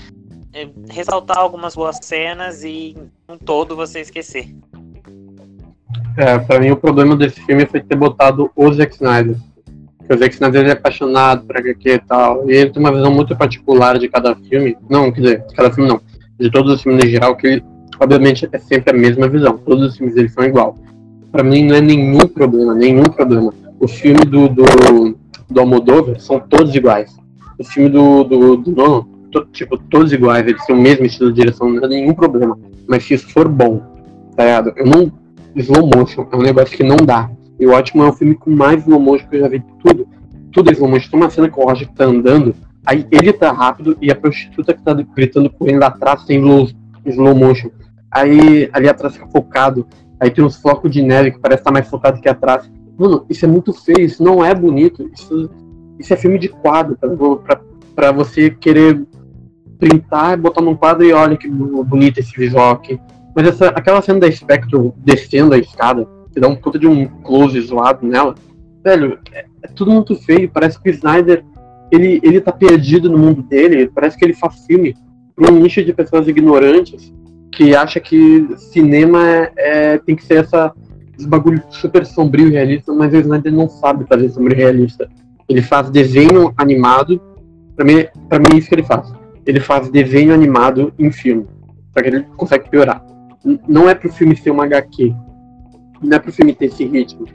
é, ressaltar algumas boas cenas e um todo você esquecer. É, pra mim o problema desse filme foi ter botado o Zack Snyder. Porque o Zack Snyder é apaixonado por HQ e tal. E ele tem uma visão muito particular de cada filme. Não, quer dizer, cada filme não. De todos os filmes em geral, que ele obviamente é sempre a mesma visão. Todos os filmes eles são igual. Para mim não é nenhum problema, nenhum problema. O filme do, do, do Almodóvar são todos iguais. O filme do, do, do Nolan, to, tipo, todos iguais, eles têm o mesmo estilo de direção, não é nenhum problema. Mas se isso for bom, tá ligado? Eu não. Slow motion é um negócio que não dá. E o ótimo é o filme com mais slow motion que eu já vi tudo. Tudo é slow motion. Tem uma cena que o Roger tá andando, aí ele tá rápido e a prostituta que tá gritando com ele lá atrás tem slow, slow motion aí ali atrás fica focado, aí tem uns flocos de neve que parece estar tá mais focado que atrás. Mano, isso é muito feio, isso não é bonito, isso, isso é filme de quadro, pra, pra, pra você querer printar, botar num quadro e olha que bonito esse visual aqui. Mas essa, aquela cena da Spectre descendo a escada, que dá um puta de um close zoado nela, velho, é, é, tudo muito feio, parece que o Snyder, ele, ele tá perdido no mundo dele, parece que ele faz filme para um nicho de pessoas ignorantes, que acha que cinema é, é, tem que ser essa, esse bagulho super sombrio e realista, mas o Snyder não sabe fazer sombrio e realista. Ele faz desenho animado, pra mim, pra mim é isso que ele faz. Ele faz desenho animado em filme, só que ele consegue piorar. Não é pro filme ser uma HQ, não é pro filme ter esse ritmo,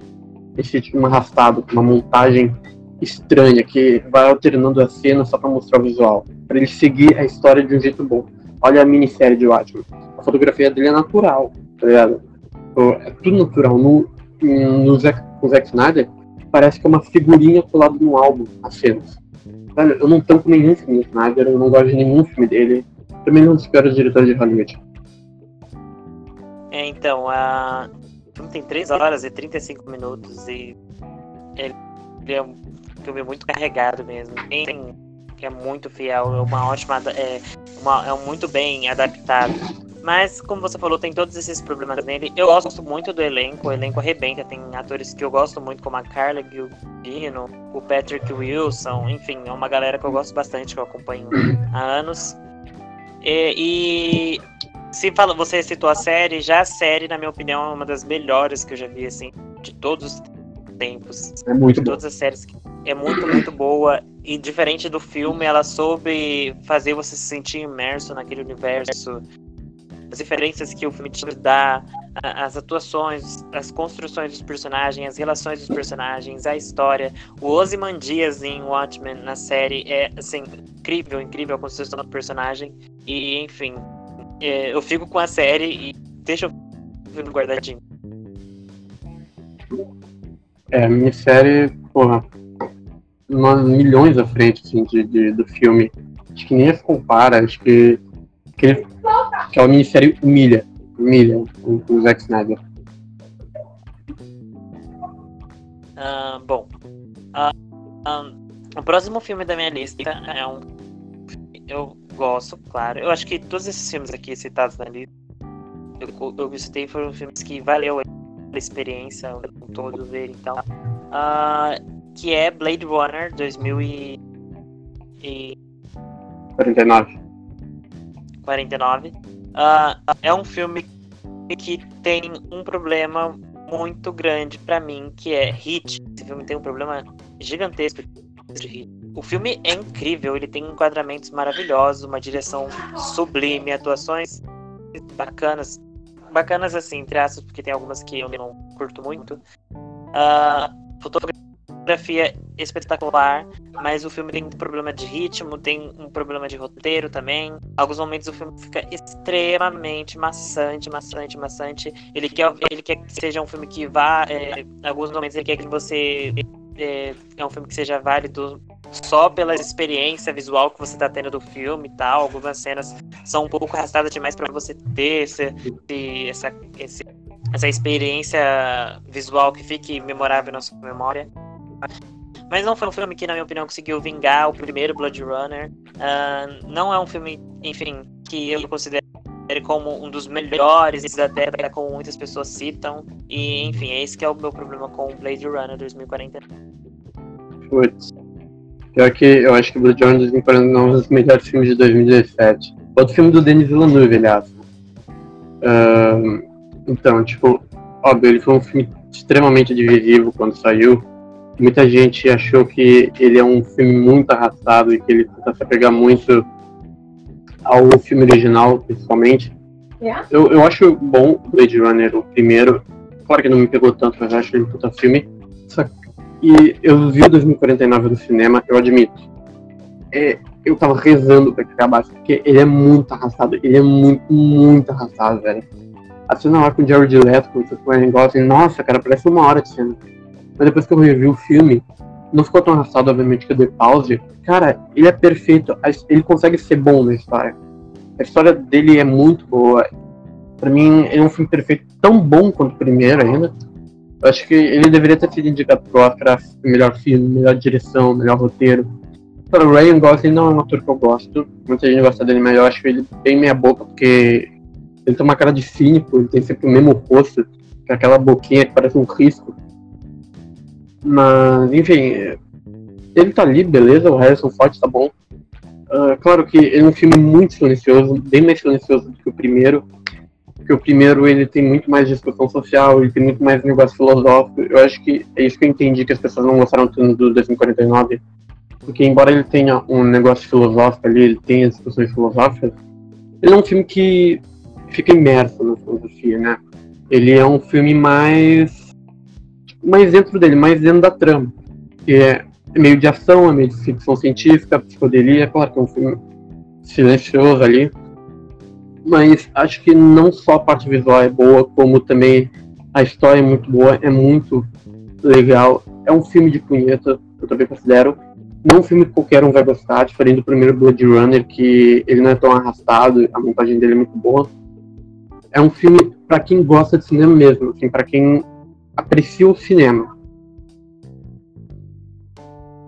esse ritmo arrastado, uma montagem estranha que vai alternando a cena só para mostrar o visual, para ele seguir a história de um jeito bom. Olha a minissérie de Watchmen a fotografia dele é natural, tá ligado? É tudo natural. No, no Zack, no Zack Snyder, parece que é uma figurinha colada no álbum, as cenas. Velho, eu não tanco nenhum filme do Snyder, eu não gosto de nenhum filme dele. Também não espero os diretores de Hollywood. É, então, a... o filme tem 3 horas e 35 minutos e ele é um filme muito carregado mesmo. Tem, é muito fiel, é uma ótima. É, uma, é muito bem adaptado mas, como você falou, tem todos esses problemas nele. Eu gosto muito do elenco, o elenco arrebenta. Tem atores que eu gosto muito, como a Carla Gugino, o Patrick Wilson, enfim, é uma galera que eu gosto bastante, que eu acompanho (clears throat) há anos. E, e se fala, você citou a série, já a série, na minha opinião, é uma das melhores que eu já vi, assim, de todos os tempos. É muito de todas as séries. É muito, muito boa. E diferente do filme, ela soube fazer você se sentir imerso naquele universo as referências que o filme te dá, as atuações, as construções dos personagens, as relações dos personagens, a história. O Ozymandias em Watchmen na série é assim incrível, incrível a construção do personagem. E enfim, é, eu fico com a série e deixa o filme guardadinho. É, minissérie, porra, milhões à frente assim, de, de, do filme. Acho que nem se compara, acho que que, que é o Ministério humilha, humilha o, o Zack Snyder. Uh, bom, uh, o próximo filme da minha lista é um. Eu gosto, claro. Eu acho que todos esses filmes aqui citados na lista eu, eu visitei foram filmes que valeu a experiência, todo ver e tal. Uh, que é Blade Runner 2000 e... 49. 49. Uh, é um filme que tem um problema muito grande para mim, que é hit. Esse filme tem um problema gigantesco de hit. O filme é incrível, ele tem enquadramentos maravilhosos, uma direção sublime, atuações bacanas. Bacanas assim, entre aspas, porque tem algumas que eu não curto muito. Uh, fotografia espetacular, mas o filme tem um problema de ritmo, tem um problema de roteiro também. Alguns momentos o filme fica extremamente maçante, maçante, maçante. Ele quer, ele quer que seja um filme que vá. É, alguns momentos ele quer que você. É, é um filme que seja válido só pela experiência visual que você está tendo do filme e tal. Algumas cenas são um pouco arrastadas demais para você ter esse, essa, esse, essa experiência visual que fique memorável na sua memória. Mas não foi um filme que, na minha opinião, conseguiu vingar o primeiro Blood Runner. Uh, não é um filme, enfim, que eu considero como um dos melhores até como muitas pessoas citam. E, enfim, é esse que é o meu problema com Blade Runner 2040. Putz. Pior que eu acho que Blood Runner 2040 é um dos melhores filmes de 2017. Outro filme do Denis Villeneuve, aliás. Uh, então, tipo, óbvio, ele foi um filme extremamente divisivo quando saiu muita gente achou que ele é um filme muito arrastado e que ele tenta se pegar muito ao filme original, principalmente. Yeah. Eu, eu acho bom o Blade Runner, o primeiro. Claro que não me pegou tanto, mas eu acho ele um puta filme. Só que, e eu vi o 2049 no cinema, eu admito. É, eu tava rezando pra que acabasse, porque ele é muito arrastado. Ele é muito, muito arrastado, velho. A cena lá com o Jared Leto, com o Ryan Gosling, nossa, cara, parece uma hora de cena. Mas depois que eu revi o filme, não ficou tão arrastado, obviamente, que eu dei pause. Cara, ele é perfeito. Ele consegue ser bom na história. A história dele é muito boa. Pra mim, é um filme perfeito, tão bom quanto o primeiro ainda. Eu acho que ele deveria ter sido indicado pro Oscar melhor filme, melhor direção, melhor roteiro. Para o Ryan Gosling não é um ator que eu gosto. Muita gente gosta dele, mas eu acho ele bem meia boca, porque ele tem uma cara de cínico, ele tem sempre o mesmo rosto, aquela boquinha que parece um risco. Mas, enfim, ele tá ali, beleza, o Harrison Ford tá bom. Uh, claro que ele é um filme muito silencioso, bem mais silencioso do que o primeiro. Porque o primeiro ele tem muito mais discussão social, ele tem muito mais negócio filosófico. Eu acho que é isso que eu entendi que as pessoas não gostaram tanto do 2049. Porque embora ele tenha um negócio filosófico ali, ele tenha discussões filosóficas, ele é um filme que fica imerso na filosofia, né? Ele é um filme mais mais dentro dele, mais dentro da trama. Que é, meio de ação, é meio de ficção científica, psicodelia, é claro que é um filme silencioso ali. Mas acho que não só a parte visual é boa, como também a história é muito boa, é muito legal. É um filme de punheta, eu também considero. Não é um filme que qualquer um vai gostar, diferente do primeiro Blood Runner, que ele não é tão arrastado, a montagem dele é muito boa. É um filme para quem gosta de cinema mesmo, assim, para quem aprecia o cinema.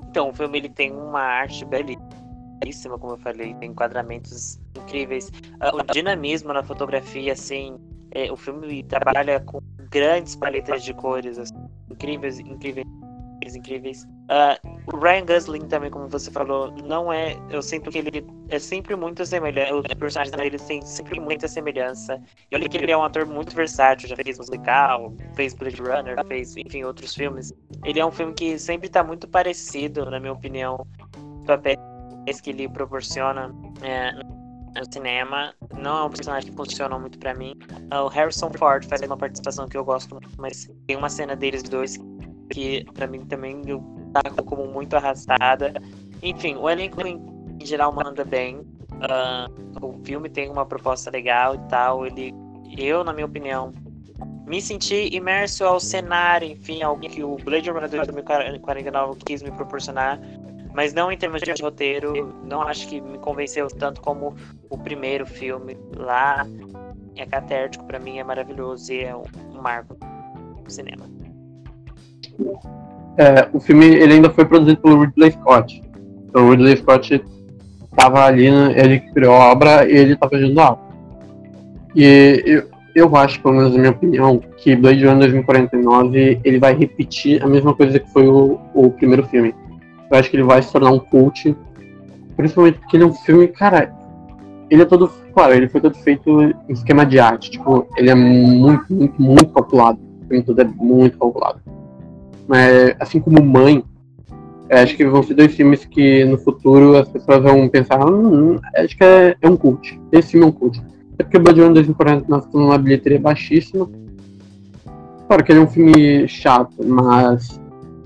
Então, o filme ele tem uma arte belíssima, como eu falei, tem enquadramentos incríveis. Uh, o dinamismo na fotografia, assim, é, o filme trabalha com grandes paletas de cores, assim, incríveis, incríveis incríveis. Uh, o Ryan Gosling também, como você falou, não é. Eu sinto que ele é sempre muito semelhante. Os personagens dele têm sempre muita semelhança. E olha que ele é um ator muito versátil, já fez musical, fez Blade Runner, fez, enfim, outros filmes. Ele é um filme que sempre está muito parecido, na minha opinião, papéis que ele proporciona. É, no cinema. Não é um personagem que funciona muito para mim. Uh, o Harrison Ford faz uma participação que eu gosto, mas tem uma cena deles dois que para mim também eu como muito arrastada. Enfim, o elenco em, geral manda bem. Uh, o filme tem uma proposta legal e tal. Ele, eu, na minha opinião, me senti imerso ao cenário, enfim, algo que o Blade Runner 2049 quis me proporcionar. Mas não em termos de roteiro, não acho que me convenceu tanto como o primeiro filme lá. É catértico, para mim é maravilhoso e é um marco no cinema. É, o filme ele ainda foi produzido pelo Ridley Scott. Então o Ridley Scott estava ali, né, ele criou a obra e ele estava fazendo a obra. E eu, eu acho, pelo menos na minha opinião, que Blade Runner 2049 ele vai repetir a mesma coisa que foi o, o primeiro filme. Eu acho que ele vai se tornar um cult, principalmente porque ele é um filme, cara, ele é todo, claro, ele foi todo feito em esquema de arte, tipo, ele é muito, muito, muito calculado. O filme todo é muito calculado. Mas, assim como Mãe, acho que vão ser dois filmes que no futuro as pessoas vão pensar, hum, hum, acho que é, é um cult. Esse filme é um cult. É porque o Runner 2040 nós numa bilheteria baixíssima. Claro que ele é um filme chato, mas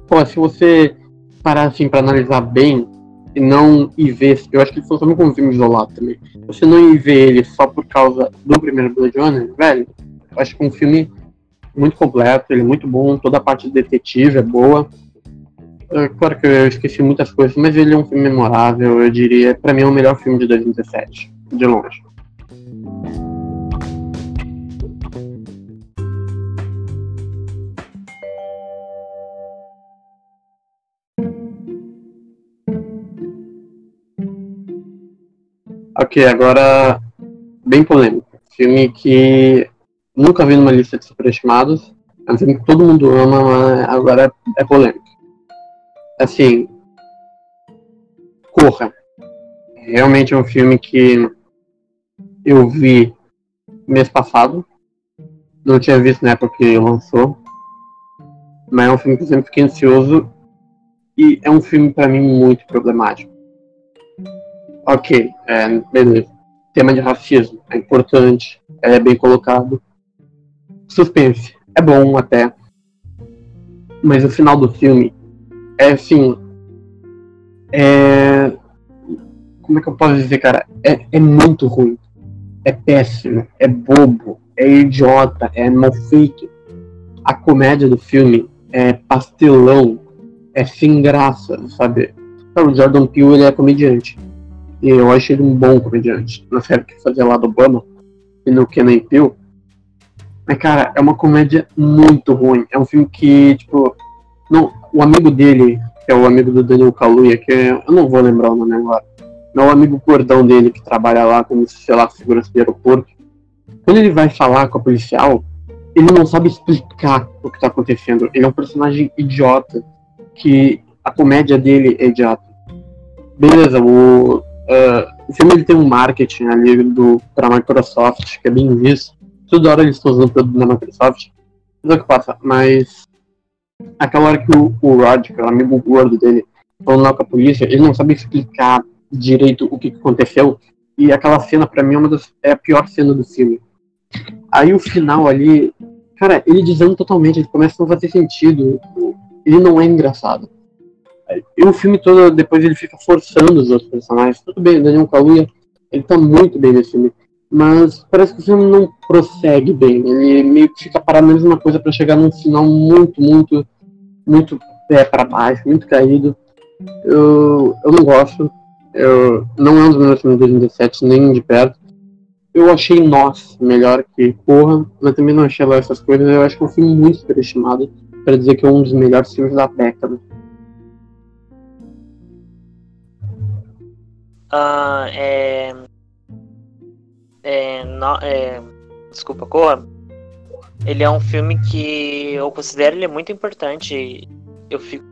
pô, se você parar assim para analisar bem e não ir ver, eu acho que ele funciona como um filme isolado também. Você não ir ver ele só por causa do primeiro Blood Runner, velho, eu acho que é um filme muito completo, ele é muito bom, toda a parte de detetive é boa. É, claro que eu esqueci muitas coisas, mas ele é um filme memorável, eu diria, para mim é o melhor filme de 2017, de longe. Ok, agora bem polêmico. Filme que nunca vi numa lista de superestimados. É um filme que todo mundo ama, mas agora é polêmico. Assim, Corra. Realmente é um filme que eu vi mês passado. Não tinha visto na época que lançou. Mas é um filme que eu sempre fiquei ansioso. E é um filme para mim muito problemático. Ok, é, beleza. Tema de racismo é importante, é bem colocado. Suspense é bom até. Mas o final do filme é assim. É. Como é que eu posso dizer, cara? É, é muito ruim. É péssimo, é bobo, é idiota, é mal feito. A comédia do filme é pastelão, é sem graça, sabe? O Jordan Peele ele é comediante e eu acho ele um bom comediante. Na série que fazia lá do Obama e no Kenan Peele. Mas, cara, é uma comédia muito ruim. É um filme que, tipo. Não, o amigo dele, que é o amigo do Daniel Kaluuya, que é, eu não vou lembrar o nome agora. Não, o amigo cordão dele que trabalha lá como, sei lá, segurança do aeroporto. Quando ele vai falar com a policial, ele não sabe explicar o que tá acontecendo. Ele é um personagem idiota. Que a comédia dele é idiota. Beleza, o, Uh, o filme ele tem um marketing ali do, pra Microsoft, que é bem visto. Toda hora eles estão usando produto da Microsoft. Mas é o que passa. Mas aquela hora que o, o Rod, que é o amigo gordo dele, falando lá com a polícia, ele não sabe explicar direito o que, aconteceu. E aquela cena, pra mim, é, uma das, é a pior cena do filme. Aí o final ali, cara, ele desanda totalmente, ele começa a não fazer sentido. Ele não é engraçado. E o filme todo, depois ele fica forçando os outros personagens. Tudo bem, o Daniel Kaluuya, ele tá muito bem nesse filme. Mas parece que o filme não prossegue bem. Ele meio que fica parado na mesma coisa para chegar num final muito, muito, muito pé para baixo, muito caído. Eu, eu não gosto. Eu, não é um dos melhores filmes de 2017, nem de perto. Eu achei Nós melhor que Corra, mas também não achei lá essas coisas. Eu acho que é um filme muito superestimado para dizer que é um dos melhores filmes da década. Uh, é, é, no, é, desculpa, Corra. Ele é um filme que eu considero ele muito importante. Eu, fico,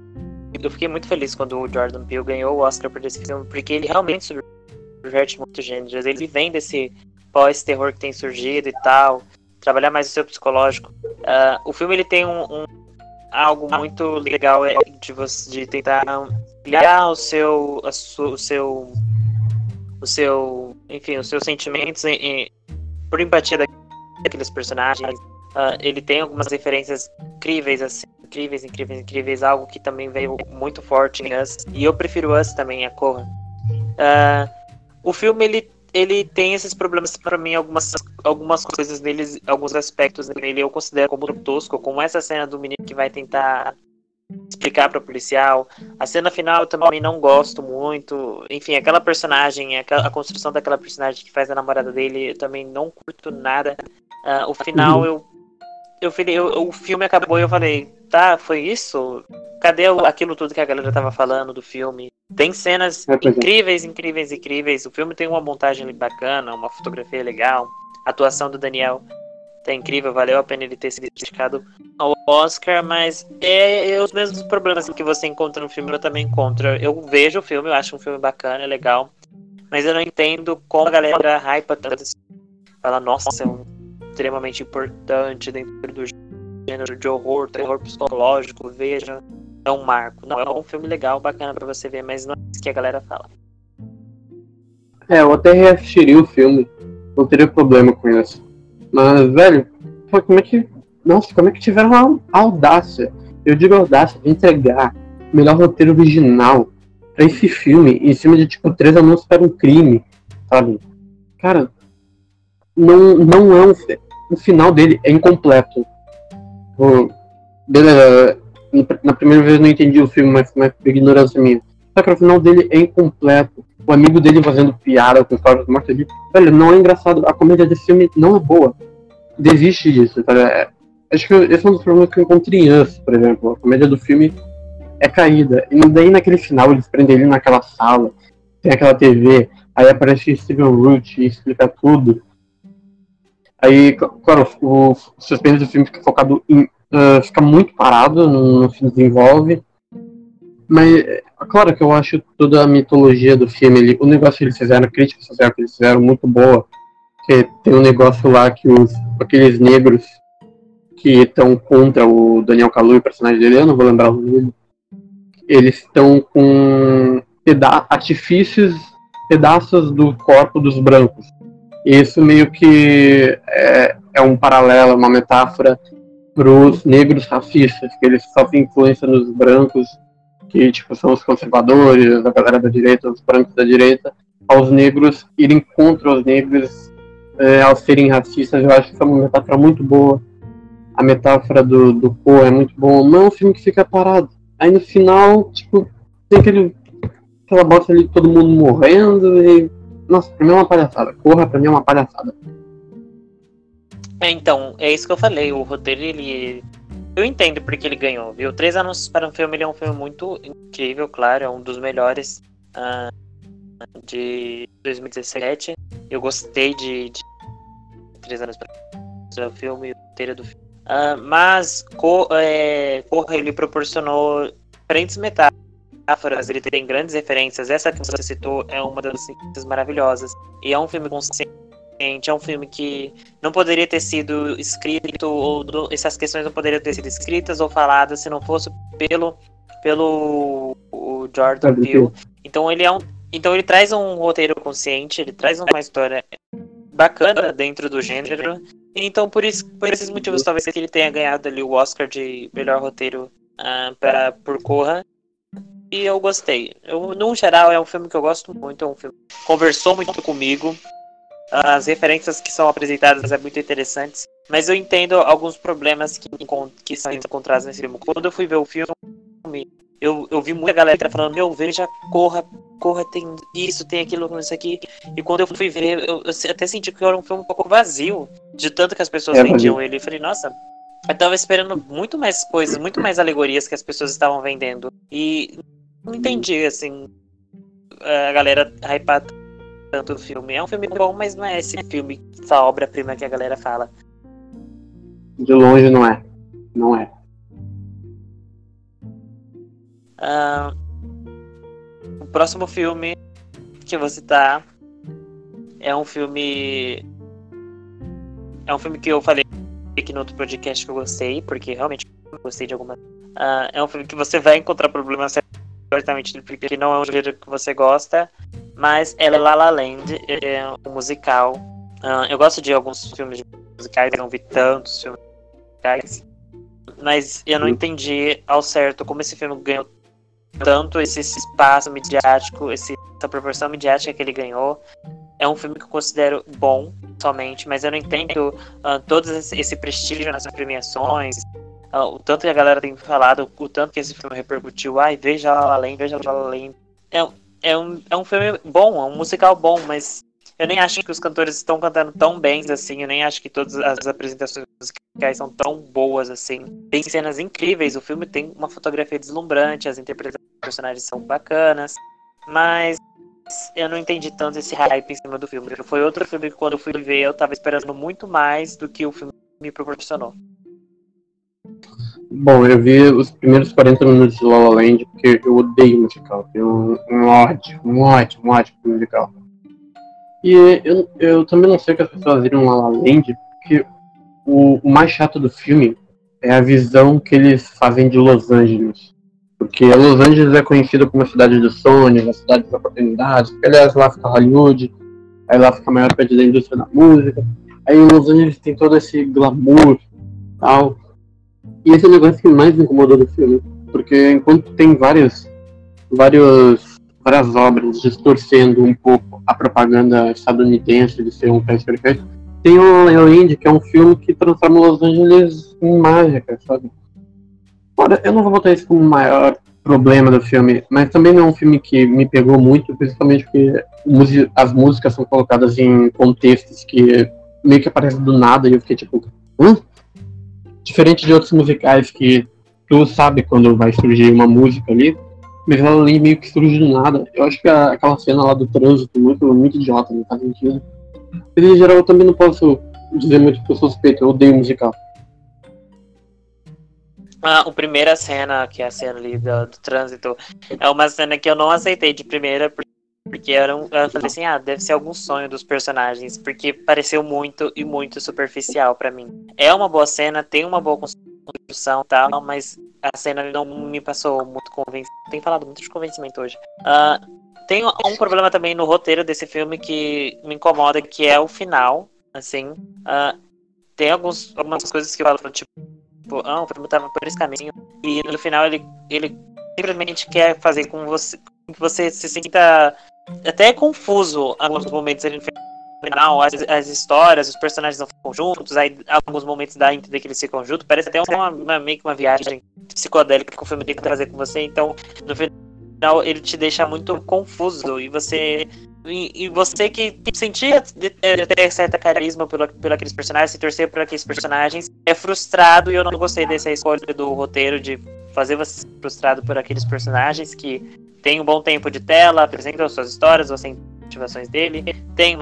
eu fiquei muito feliz quando o Jordan Peele ganhou o Oscar por esse filme, porque ele realmente subverte muitos gêneros. Ele vem desse pós-terror que tem surgido e tal, trabalhar mais o seu psicológico. Uh, o filme ele tem um, um algo muito legal é, de você de tentar criar o seu, a su, o seu o seu, enfim, os seus sentimentos em, em, por empatia daqueles personagens. Uh, ele tem algumas referências incríveis, assim, incríveis, incríveis, incríveis, algo que também veio muito forte em Us. E eu prefiro Us também, a Corra. Uh, o filme, ele, ele tem esses problemas para mim, algumas, algumas coisas neles, alguns aspectos nele eu considero como tosco, como essa cena do menino que vai tentar explicar para o policial. A cena final eu também não gosto muito. Enfim, aquela personagem, a construção daquela personagem que faz a namorada dele, eu também não curto nada. Uh, o final uhum. eu, eu, eu, o filme acabou e eu falei, tá, foi isso? Cadê o, aquilo tudo que a galera tava falando do filme? Tem cenas é, é. incríveis, incríveis, incríveis. O filme tem uma montagem bacana, uma fotografia legal, atuação do Daniel. Tá incrível, valeu a pena ele ter sido indicado ao Oscar, mas é, é, os mesmos problemas que você encontra no filme, eu também encontro. Eu vejo o filme, eu acho um filme bacana, legal, mas eu não entendo como a galera hypa tanto. Assim. Fala, nossa, é um extremamente importante dentro do gênero de horror, terror psicológico, veja, é um marco. Não, é um filme legal, bacana para você ver, mas não é isso que a galera fala. É, eu até reassistiria o filme, não teria problema com isso. Mas, velho, como é que. Nossa, como é que tiveram a audácia? Eu digo audácia de entregar o melhor roteiro original pra esse filme em cima de, tipo, três anúncios para um crime, sabe? Cara, não, não é um. O final dele é incompleto. beleza, na primeira vez eu não entendi o filme, mas uma ignorância minha. Só que o final dele é incompleto. O amigo dele fazendo piada com histórias de morte ali. Velho, não é engraçado. A comédia desse filme não é boa. Desiste disso, tá? É, acho que esse é um dos problemas que eu encontrei em Us, por exemplo. A comédia do filme é caída. E daí naquele final eles prendem ele naquela sala, tem aquela TV, aí aparece Steven Root e explica tudo. Aí, claro, o suspense do filme fica focado em. Uh, fica muito parado, não, não se desenvolve. Mas, claro que eu acho toda a mitologia do filme, ele, o negócio que eles fizeram, a crítica social que eles fizeram, muito boa. Que tem um negócio lá que os, aqueles negros que estão contra o Daniel Kaluuya, o personagem dele, eu não vou lembrar o nome eles estão com peda artifícios, pedaços do corpo dos brancos. Isso meio que é, é um paralelo, uma metáfora para os negros racistas, que eles sofrem influência nos brancos, que tipo são os conservadores, a galera da direita, os brancos da direita, aos negros irem contra os negros é, ao serem racistas. Eu acho que é uma metáfora muito boa. A metáfora do, do Poe é muito boa, mas é um filme que fica parado. Aí no final, tipo, tem aquele, aquela bosta ali, todo mundo morrendo e nossa, pra mim é uma palhaçada. Corra, pra mim é uma palhaçada. É, então, é isso que eu falei. O roteiro, ele. Eu entendo porque ele ganhou, viu? Três Anúncios para um Filme ele é um filme muito incrível, claro. É um dos melhores uh, de 2017. Eu gostei de, de Três Anos para o Filme, o roteiro do filme. Uh, mas co é, Corra, ele proporcionou diferentes metáforas metáforas, ele tem grandes referências. Essa que você citou é uma das referências maravilhosas. E é um filme consciente, é um filme que não poderia ter sido escrito, ou essas questões não poderiam ter sido escritas ou faladas se não fosse pelo, pelo o Jordan Peele. Então ele é um. Então ele traz um roteiro consciente, ele traz uma história bacana dentro do gênero. Então por isso, por esses motivos talvez que ele tenha ganhado ali o Oscar de melhor roteiro uh, para por Corra e eu gostei. Eu, no geral, é um filme que eu gosto muito. É um filme que conversou muito comigo. As referências que são apresentadas é muito interessantes. Mas eu entendo alguns problemas que, que são encontrados nesse filme. Quando eu fui ver o filme, eu, eu vi muita galera falando: Meu, veja, corra, corra, tem isso, tem aquilo, isso aqui. E quando eu fui ver, eu, eu até senti que era um filme um pouco vazio. De tanto que as pessoas é, vendiam ele. Eu falei: Nossa, eu tava esperando muito mais coisas, muito mais alegorias que as pessoas estavam vendendo. E não entendi, assim, a galera hypar tanto o filme. É um filme bom, mas não é esse filme, essa obra-prima que a galera fala. De longe não é. Não é. Uh, o próximo filme que eu vou citar é um filme. É um filme que eu falei aqui no outro podcast que eu gostei, porque realmente eu gostei de alguma. Uh, é um filme que você vai encontrar problemas certamente porque não é um gênero que você gosta, mas ela é La La Land, é um musical. Uh, eu gosto de alguns filmes musicais, eu não vi tantos filmes musicais, mas eu não entendi ao certo como esse filme ganhou tanto esse, espaço midiático, esse, essa proporção midiática que ele ganhou. É um filme que eu considero bom somente, mas eu não entendo uh, todo esse, esse prestígio nas premiações, ah, o tanto que a galera tem falado, o tanto que esse filme repercutiu, ai, veja lá além, veja lá além. É, é, um, é um filme bom, é um musical bom, mas eu nem acho que os cantores estão cantando tão bem assim, eu nem acho que todas as apresentações musicais são tão boas assim. Tem cenas incríveis, o filme tem uma fotografia deslumbrante, as interpretações dos personagens são bacanas, mas eu não entendi tanto esse hype em cima do filme. Foi outro filme que quando eu fui ver eu tava esperando muito mais do que o filme me proporcionou. Bom, eu vi os primeiros 40 minutos de La La Land porque eu odeio musical. Tenho um ódio, um ódio, um ódio pro musical. E eu, eu também não sei o que as pessoas viram La La Land, porque o, o mais chato do filme é a visão que eles fazem de Los Angeles. Porque Los Angeles é conhecida como a cidade dos sonhos, a cidade das oportunidades, porque aliás lá fica Hollywood, aí lá fica a maior parte da indústria da música. Aí em Los Angeles tem todo esse glamour tal. E esse é o negócio que mais me incomodou do filme. Porque enquanto tem várias, vários, várias obras distorcendo um pouco a propaganda estadunidense de ser um país perfeito, tem o La Land, que é um filme que transforma Los Angeles em mágica, sabe? Ora, eu não vou botar isso como o maior problema do filme, mas também não é um filme que me pegou muito, principalmente porque as músicas são colocadas em contextos que meio que aparecem do nada e eu fiquei tipo, hã? Diferente de outros musicais que tu sabe quando vai surgir uma música ali, mas ela ali meio que surge do nada. Eu acho que a, aquela cena lá do trânsito muito, muito idiota, não faz sentido. Mas em geral eu também não posso dizer muito que eu suspeito, eu odeio musical. Ah, a primeira cena, que é a cena ali do, do, trânsito, é uma cena que eu não aceitei de primeira, porque era um, eu falei assim, ah, deve ser algum sonho dos personagens, porque pareceu muito e muito superficial para mim. É uma boa cena, tem uma boa construção e tal, mas a cena não me passou muito convencimento. Tem falado muito de convencimento hoje. Uh, tem um problema também no roteiro desse filme que me incomoda, que é o final, assim. Uh, tem alguns, algumas coisas que eu falo, tipo, ah, o filme tava por esse caminho. E no final ele, ele simplesmente quer fazer com você que você se sinta até confuso em alguns momentos no final, as, as histórias, os personagens não ficam juntos, aí alguns momentos dá a entender que eles ficam juntos, parece até uma, uma, meio que uma viagem psicodélica que o filme tem que trazer com você, então no final ele te deixa muito confuso. E você e, e você que sentia ter certa carisma por, por aqueles personagens, se torcer por aqueles personagens, é frustrado. E eu não gostei dessa escolha do roteiro de fazer você frustrado por aqueles personagens que tem um bom tempo de tela, apresentam suas histórias, tem motivações dele, tem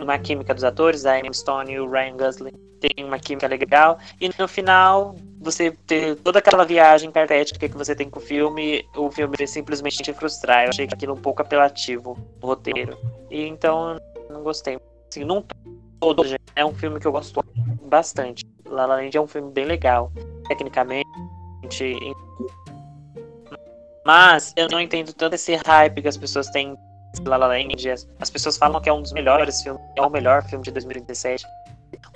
uma química dos atores, a Emma Stone e o Ryan Gosling tem uma química legal, e no final você ter toda aquela viagem cartética que você tem com o filme, o filme simplesmente te frustrar. Eu achei aquilo um pouco apelativo, o roteiro. E então não gostei. Assim, não todo, é um filme que eu gosto bastante. La La Land é um filme bem legal, tecnicamente. Mas eu não entendo tanto esse hype que as pessoas têm La La Land. As pessoas falam que é um dos melhores filmes, é o melhor filme de 2017.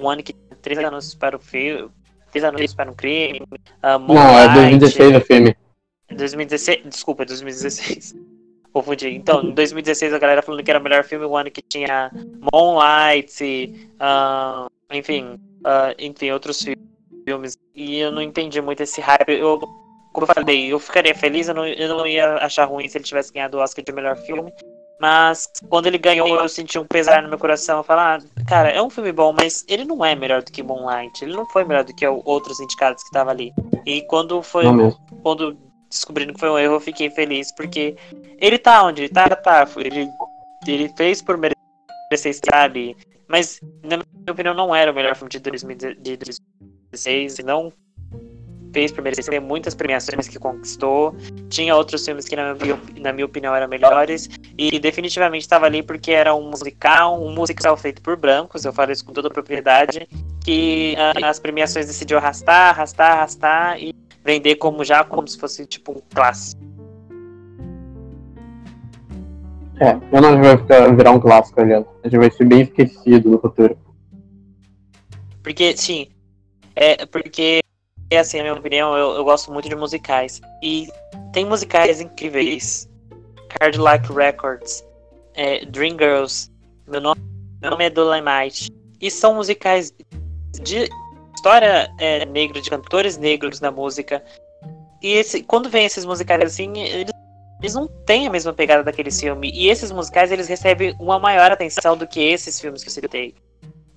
Um ano que três anos para o filme, três anos para um crime. Uh, Não, é 2016 o filme. 2016, desculpa, 2016. Confundi. Então, em 2016 a galera falando que era o melhor filme, o ano que tinha Moonlight, uh, enfim, uh, enfim, outros filmes. E eu não entendi muito esse hype. Eu, como eu falei, eu ficaria feliz, eu não, eu não ia achar ruim se ele tivesse ganhado o Oscar de melhor filme. Mas quando ele ganhou, eu senti um pesar no meu coração. Falar, ah, cara, é um filme bom, mas ele não é melhor do que Moonlight. Ele não foi melhor do que outros indicados que estavam ali. E quando foi. Quando descobrindo que foi um erro, eu fiquei feliz, porque ele tá onde? Tá, tá. Ele, ele fez por merecer estar ali. Mas, na minha opinião, não era o melhor filme de 2016. Não fez por merecer muitas premiações que conquistou. Tinha outros filmes que, na minha, na minha opinião, eram melhores. E definitivamente estava ali porque era um musical, um musical feito por brancos, eu falo isso com toda a propriedade, que uh, as premiações decidiu arrastar, arrastar, arrastar e vender como já como se fosse tipo um clássico. É, eu não vai ficar, virar um clássico, aliás. A gente vai ser bem esquecido no futuro. Porque, sim, é porque é assim, na minha opinião, eu, eu gosto muito de musicais. E tem musicais incríveis. Cadillac Records, é, Dreamgirls, meu nome, meu nome é Dolemite. E são musicais de história é, negra, de cantores negros na música. E esse, quando vem esses musicais assim, eles, eles não têm a mesma pegada daquele filme. E esses musicais, eles recebem uma maior atenção do que esses filmes que eu citei.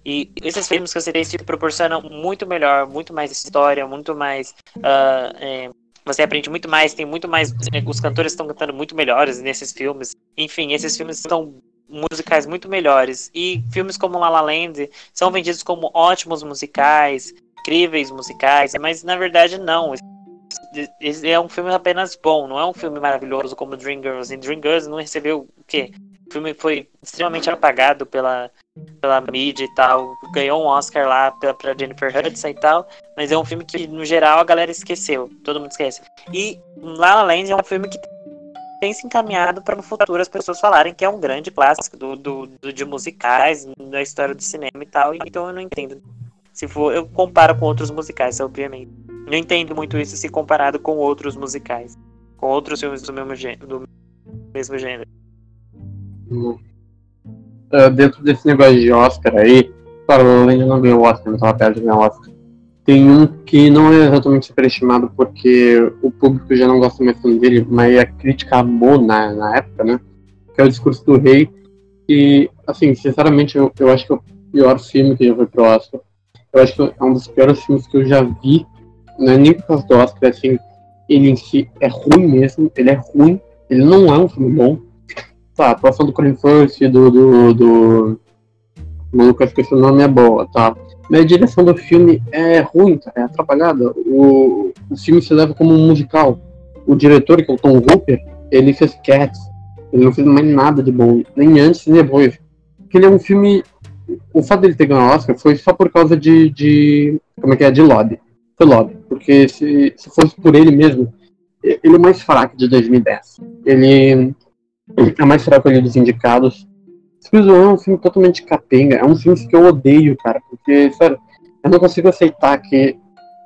E esses filmes que eu citei te proporcionam muito melhor, muito mais história, muito mais. Uh, é, você aprende muito mais, tem muito mais. É, os cantores estão cantando muito melhores nesses filmes. Enfim, esses filmes são musicais muito melhores. E filmes como La La Land são vendidos como ótimos musicais, incríveis musicais, mas na verdade não. É um filme apenas bom, não é um filme maravilhoso como Dreamgirls. E Dreamgirls não recebeu o quê? O filme foi extremamente apagado pela, pela mídia e tal. Ganhou um Oscar lá pra, pra Jennifer Hudson e tal. Mas é um filme que, no geral, a galera esqueceu. Todo mundo esquece. E La La Land é um filme que tem se encaminhado para no futuro as pessoas falarem que é um grande clássico do, do, do, de musicais, da história do cinema e tal. Então eu não entendo. Se for, eu comparo com outros musicais, obviamente. Não entendo muito isso se comparado com outros musicais, com outros filmes do mesmo gênero. Do mesmo gênero. Uh, dentro desse negócio de Oscar aí, claro, o ainda não ganhou Oscar, não estava perto de ganhar Oscar. Tem um que não é exatamente superestimado porque o público já não gosta mais dele, mas a crítica amou na, na época, né? Que é o Discurso do Rei. E, assim, sinceramente, eu, eu acho que é o pior filme que já foi pro Oscar. Eu acho que é um dos piores filmes que eu já vi não é nem por causa do Oscar, assim, ele em si é ruim mesmo, ele é ruim, ele não é um filme bom. Tá, a atuação do Colin Firth, do, do, do maluco, acho que esse nome é boa, tá? Mas a direção do filme é ruim, tá? é atrapalhada. O, o filme se leva como um musical. O diretor, que é o Tom Hooper, ele fez Cats. Ele não fez mais nada de bom, nem antes nem depois. Porque ele é um filme. O fato dele ter ganhado Oscar foi só por causa de. de como é que é? De lobby foi lobby, porque se, se fosse por ele mesmo, ele é mais fraco de 2010. Ele é mais fraco ali dos indicados. Exclusive é um filme totalmente capenga, é um filme que eu odeio, cara, porque, sério, eu não consigo aceitar que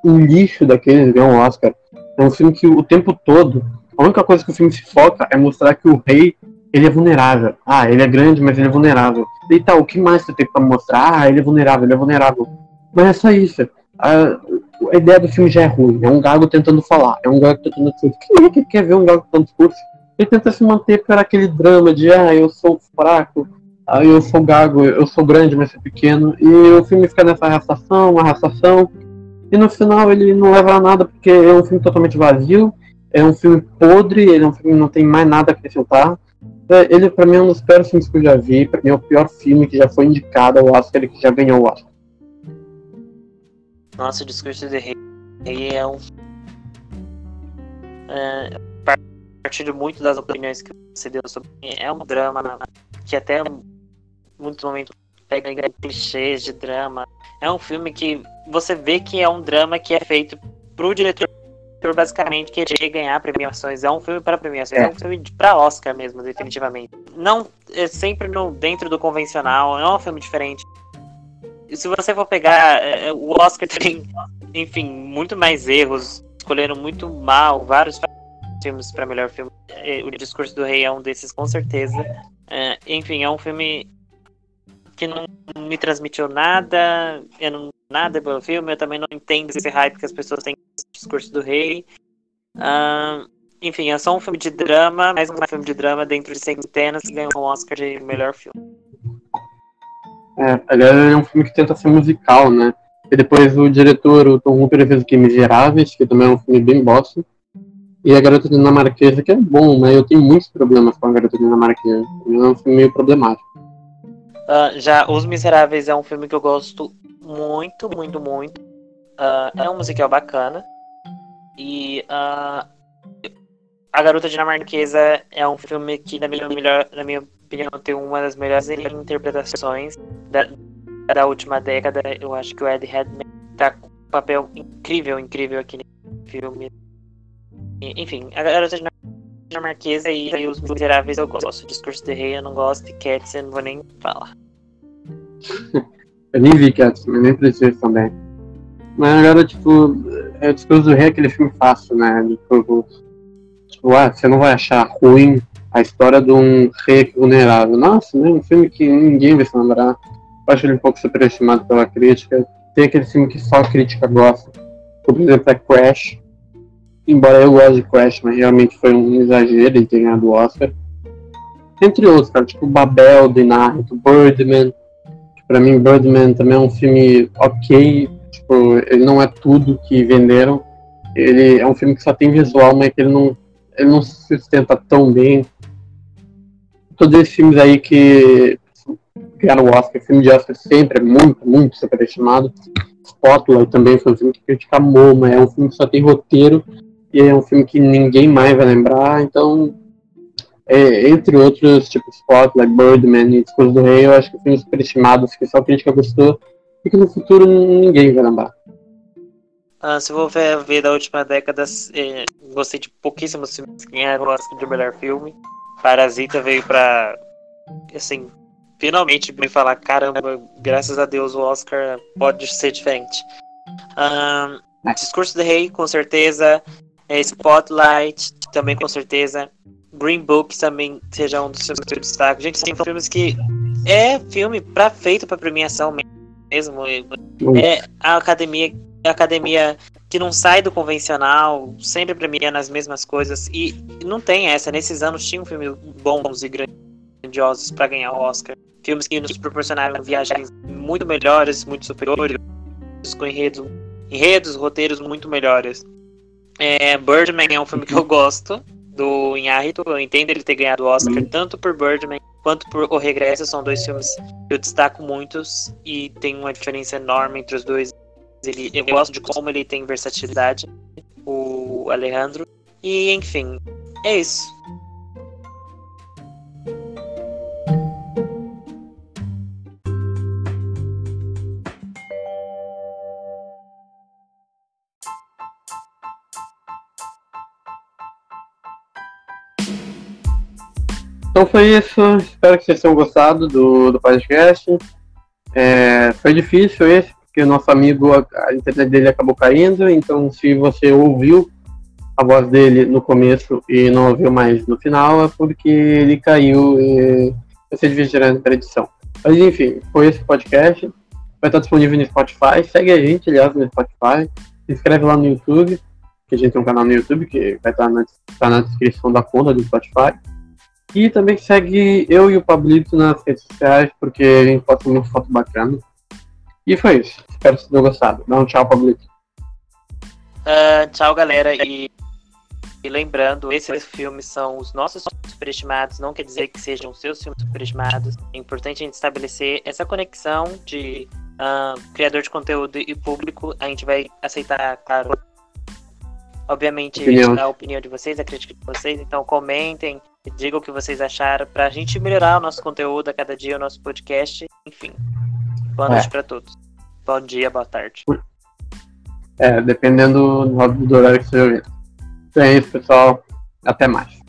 um lixo daqueles ganhou um Oscar. É um filme que o tempo todo, a única coisa que o filme se foca é mostrar que o rei, ele é vulnerável. Ah, ele é grande, mas ele é vulnerável. E tal, o que mais você tem pra mostrar? Ah, ele é vulnerável, ele é vulnerável. Mas é só isso. Ah, a ideia do filme já é ruim. É um gago tentando falar. É um gago tentando discurso. Quem é que quer ver um gago tentando discurso? Ele tenta se manter para aquele drama de ah, eu sou fraco, ah, eu sou gago, eu sou grande, mas sou pequeno. E o filme fica nessa arrastação, arrastação. E no final ele não leva a nada porque é um filme totalmente vazio. É um filme podre, ele é um filme que não tem mais nada a acrescentar. É, ele, para mim, é um dos piores filmes que eu já vi. Para mim, é o pior filme que já foi indicado ao Oscar e que já ganhou o Oscar. Nossa, o discurso de rei é um. É, partilho muito das opiniões que você deu sobre. É um drama que até muitos momentos pega clichês de drama. É um filme que você vê que é um drama que é feito pro diretor basicamente querer ganhar premiações. É um filme para premiações, é, é um filme para Oscar mesmo, definitivamente. Não é sempre no dentro do convencional, é um filme diferente se você for pegar, é, é, o Oscar tem, enfim, muito mais erros, escolheram muito mal vários filmes para melhor filme. É, o Discurso do Rei é um desses, com certeza. É, enfim, é um filme que não me transmitiu nada, eu não nada pelo filme, eu também não entendo esse hype que as pessoas têm no Discurso do Rei. Uh, enfim, é só um filme de drama, mais um filme de drama dentro de centenas que ganhou um Oscar de melhor filme. É, aliás, é um filme que tenta ser musical, né? E depois o diretor, o Tom Hooper, fez o que? Miseráveis, que também é um filme bem bosta. E a Garota Dinamarquesa, que é bom, mas eu tenho muitos problemas com a Garota Dinamarquesa. É um filme meio problemático. Uh, já Os Miseráveis é um filme que eu gosto muito, muito, muito. Uh, é um musical bacana. E uh, A Garota Dinamarquesa é um filme que, na minha, melhor, na minha opinião, tem uma das melhores interpretações da, da última década. Eu acho que o Ed Redman tá com um papel incrível, incrível aqui no filme. Enfim, a garota dinamarquesa e, e os miseráveis eu gosto. O discurso de rei eu não gosto, e Cats eu não vou nem falar. (laughs) eu nem vi Cats, mas nem preciso também. Mas agora, tipo, é o discurso do rei é aquele filme fácil, né? Tipo, tipo, ah, você não vai achar ruim a história de um rei vulnerável. Nossa, né? Um filme que ninguém vai se lembrar. Eu acho ele um pouco superestimado pela crítica. Tem aquele filme que só a crítica gosta. Por exemplo, é Crash. Embora eu goste de Crash, mas realmente foi um exagero em ter ganhado o Oscar. Entre outros, cara, tipo Babel, do Inarito, Birdman. Que pra mim, Birdman também é um filme ok. Tipo, ele não é tudo que venderam. Ele é um filme que só tem visual, mas que ele não, ele não se sustenta tão bem todos esses filmes aí que ganharam o Oscar, filme de Oscar sempre é muito, muito superestimado. Spotlight também foi um filme que critica MoMA, é um filme que só tem roteiro e é um filme que ninguém mais vai lembrar, então é, entre outros, tipo Spotlight, Birdman e Discurso do Rei, eu acho que filmes superestimados que só a crítica gostou e que no futuro ninguém vai lembrar. Ah, se eu ver, ver da última década, eh, gostei de pouquíssimos filmes que ganharam o Oscar de melhor filme. Parasita veio pra, assim, finalmente me falar, caramba, graças a Deus o Oscar pode ser diferente. Um, Discurso do Rei, com certeza. É, Spotlight, também com certeza. Green Book também seja um dos filmes eu destaco. Gente, são filmes que é filme pra, feito para premiação mesmo. É a academia, a academia que não sai do convencional, sempre premiando as mesmas coisas. E não tem essa. Nesses anos tinha um filme bons e grandiosos para ganhar o Oscar. Filmes que nos proporcionaram viagens muito melhores, muito superiores, com enredos, enredos roteiros muito melhores. É, Birdman é um filme que eu gosto do Inharito. Eu entendo ele ter ganhado o Oscar uhum. tanto por Birdman quanto por O Regresso. São dois filmes que eu destaco muitos e tem uma diferença enorme entre os dois. Ele, eu gosto de como ele tem versatilidade, o Alejandro. E enfim, é isso. Então foi isso. Espero que vocês tenham gostado do, do podcast. É, foi difícil esse, porque o nosso amigo, a, a, internet dele acabou caindo. Então, se você ouviu a voz dele no começo e não ouviu mais no final, é porque ele caiu e ser difícil tirar a edição. Mas enfim, foi esse podcast. Vai estar disponível no Spotify. Segue a gente, aliás, no Spotify. Se inscreve lá no YouTube, que a gente tem um canal no YouTube que vai estar na, tá na descrição da conta do Spotify. E também segue eu e o Pablito nas redes sociais, porque a gente posta uma foto bacana. E foi isso. Espero que vocês tenham gostado. Dá um tchau, Pablito. Uh, tchau, galera. E, e, lembrando, esses filmes são os nossos superestimados. Não quer dizer que sejam seus filmes superestimados. É importante a gente estabelecer essa conexão de uh, criador de conteúdo e público. A gente vai aceitar, claro, obviamente, opinião. a opinião de vocês, a crítica de vocês. Então, comentem Diga o que vocês acharam pra gente melhorar o nosso conteúdo a cada dia, o nosso podcast. Enfim. Boa noite é. pra todos. Bom dia, boa tarde. É, dependendo do, do horário que você ouvir. Então é isso, pessoal. Até mais.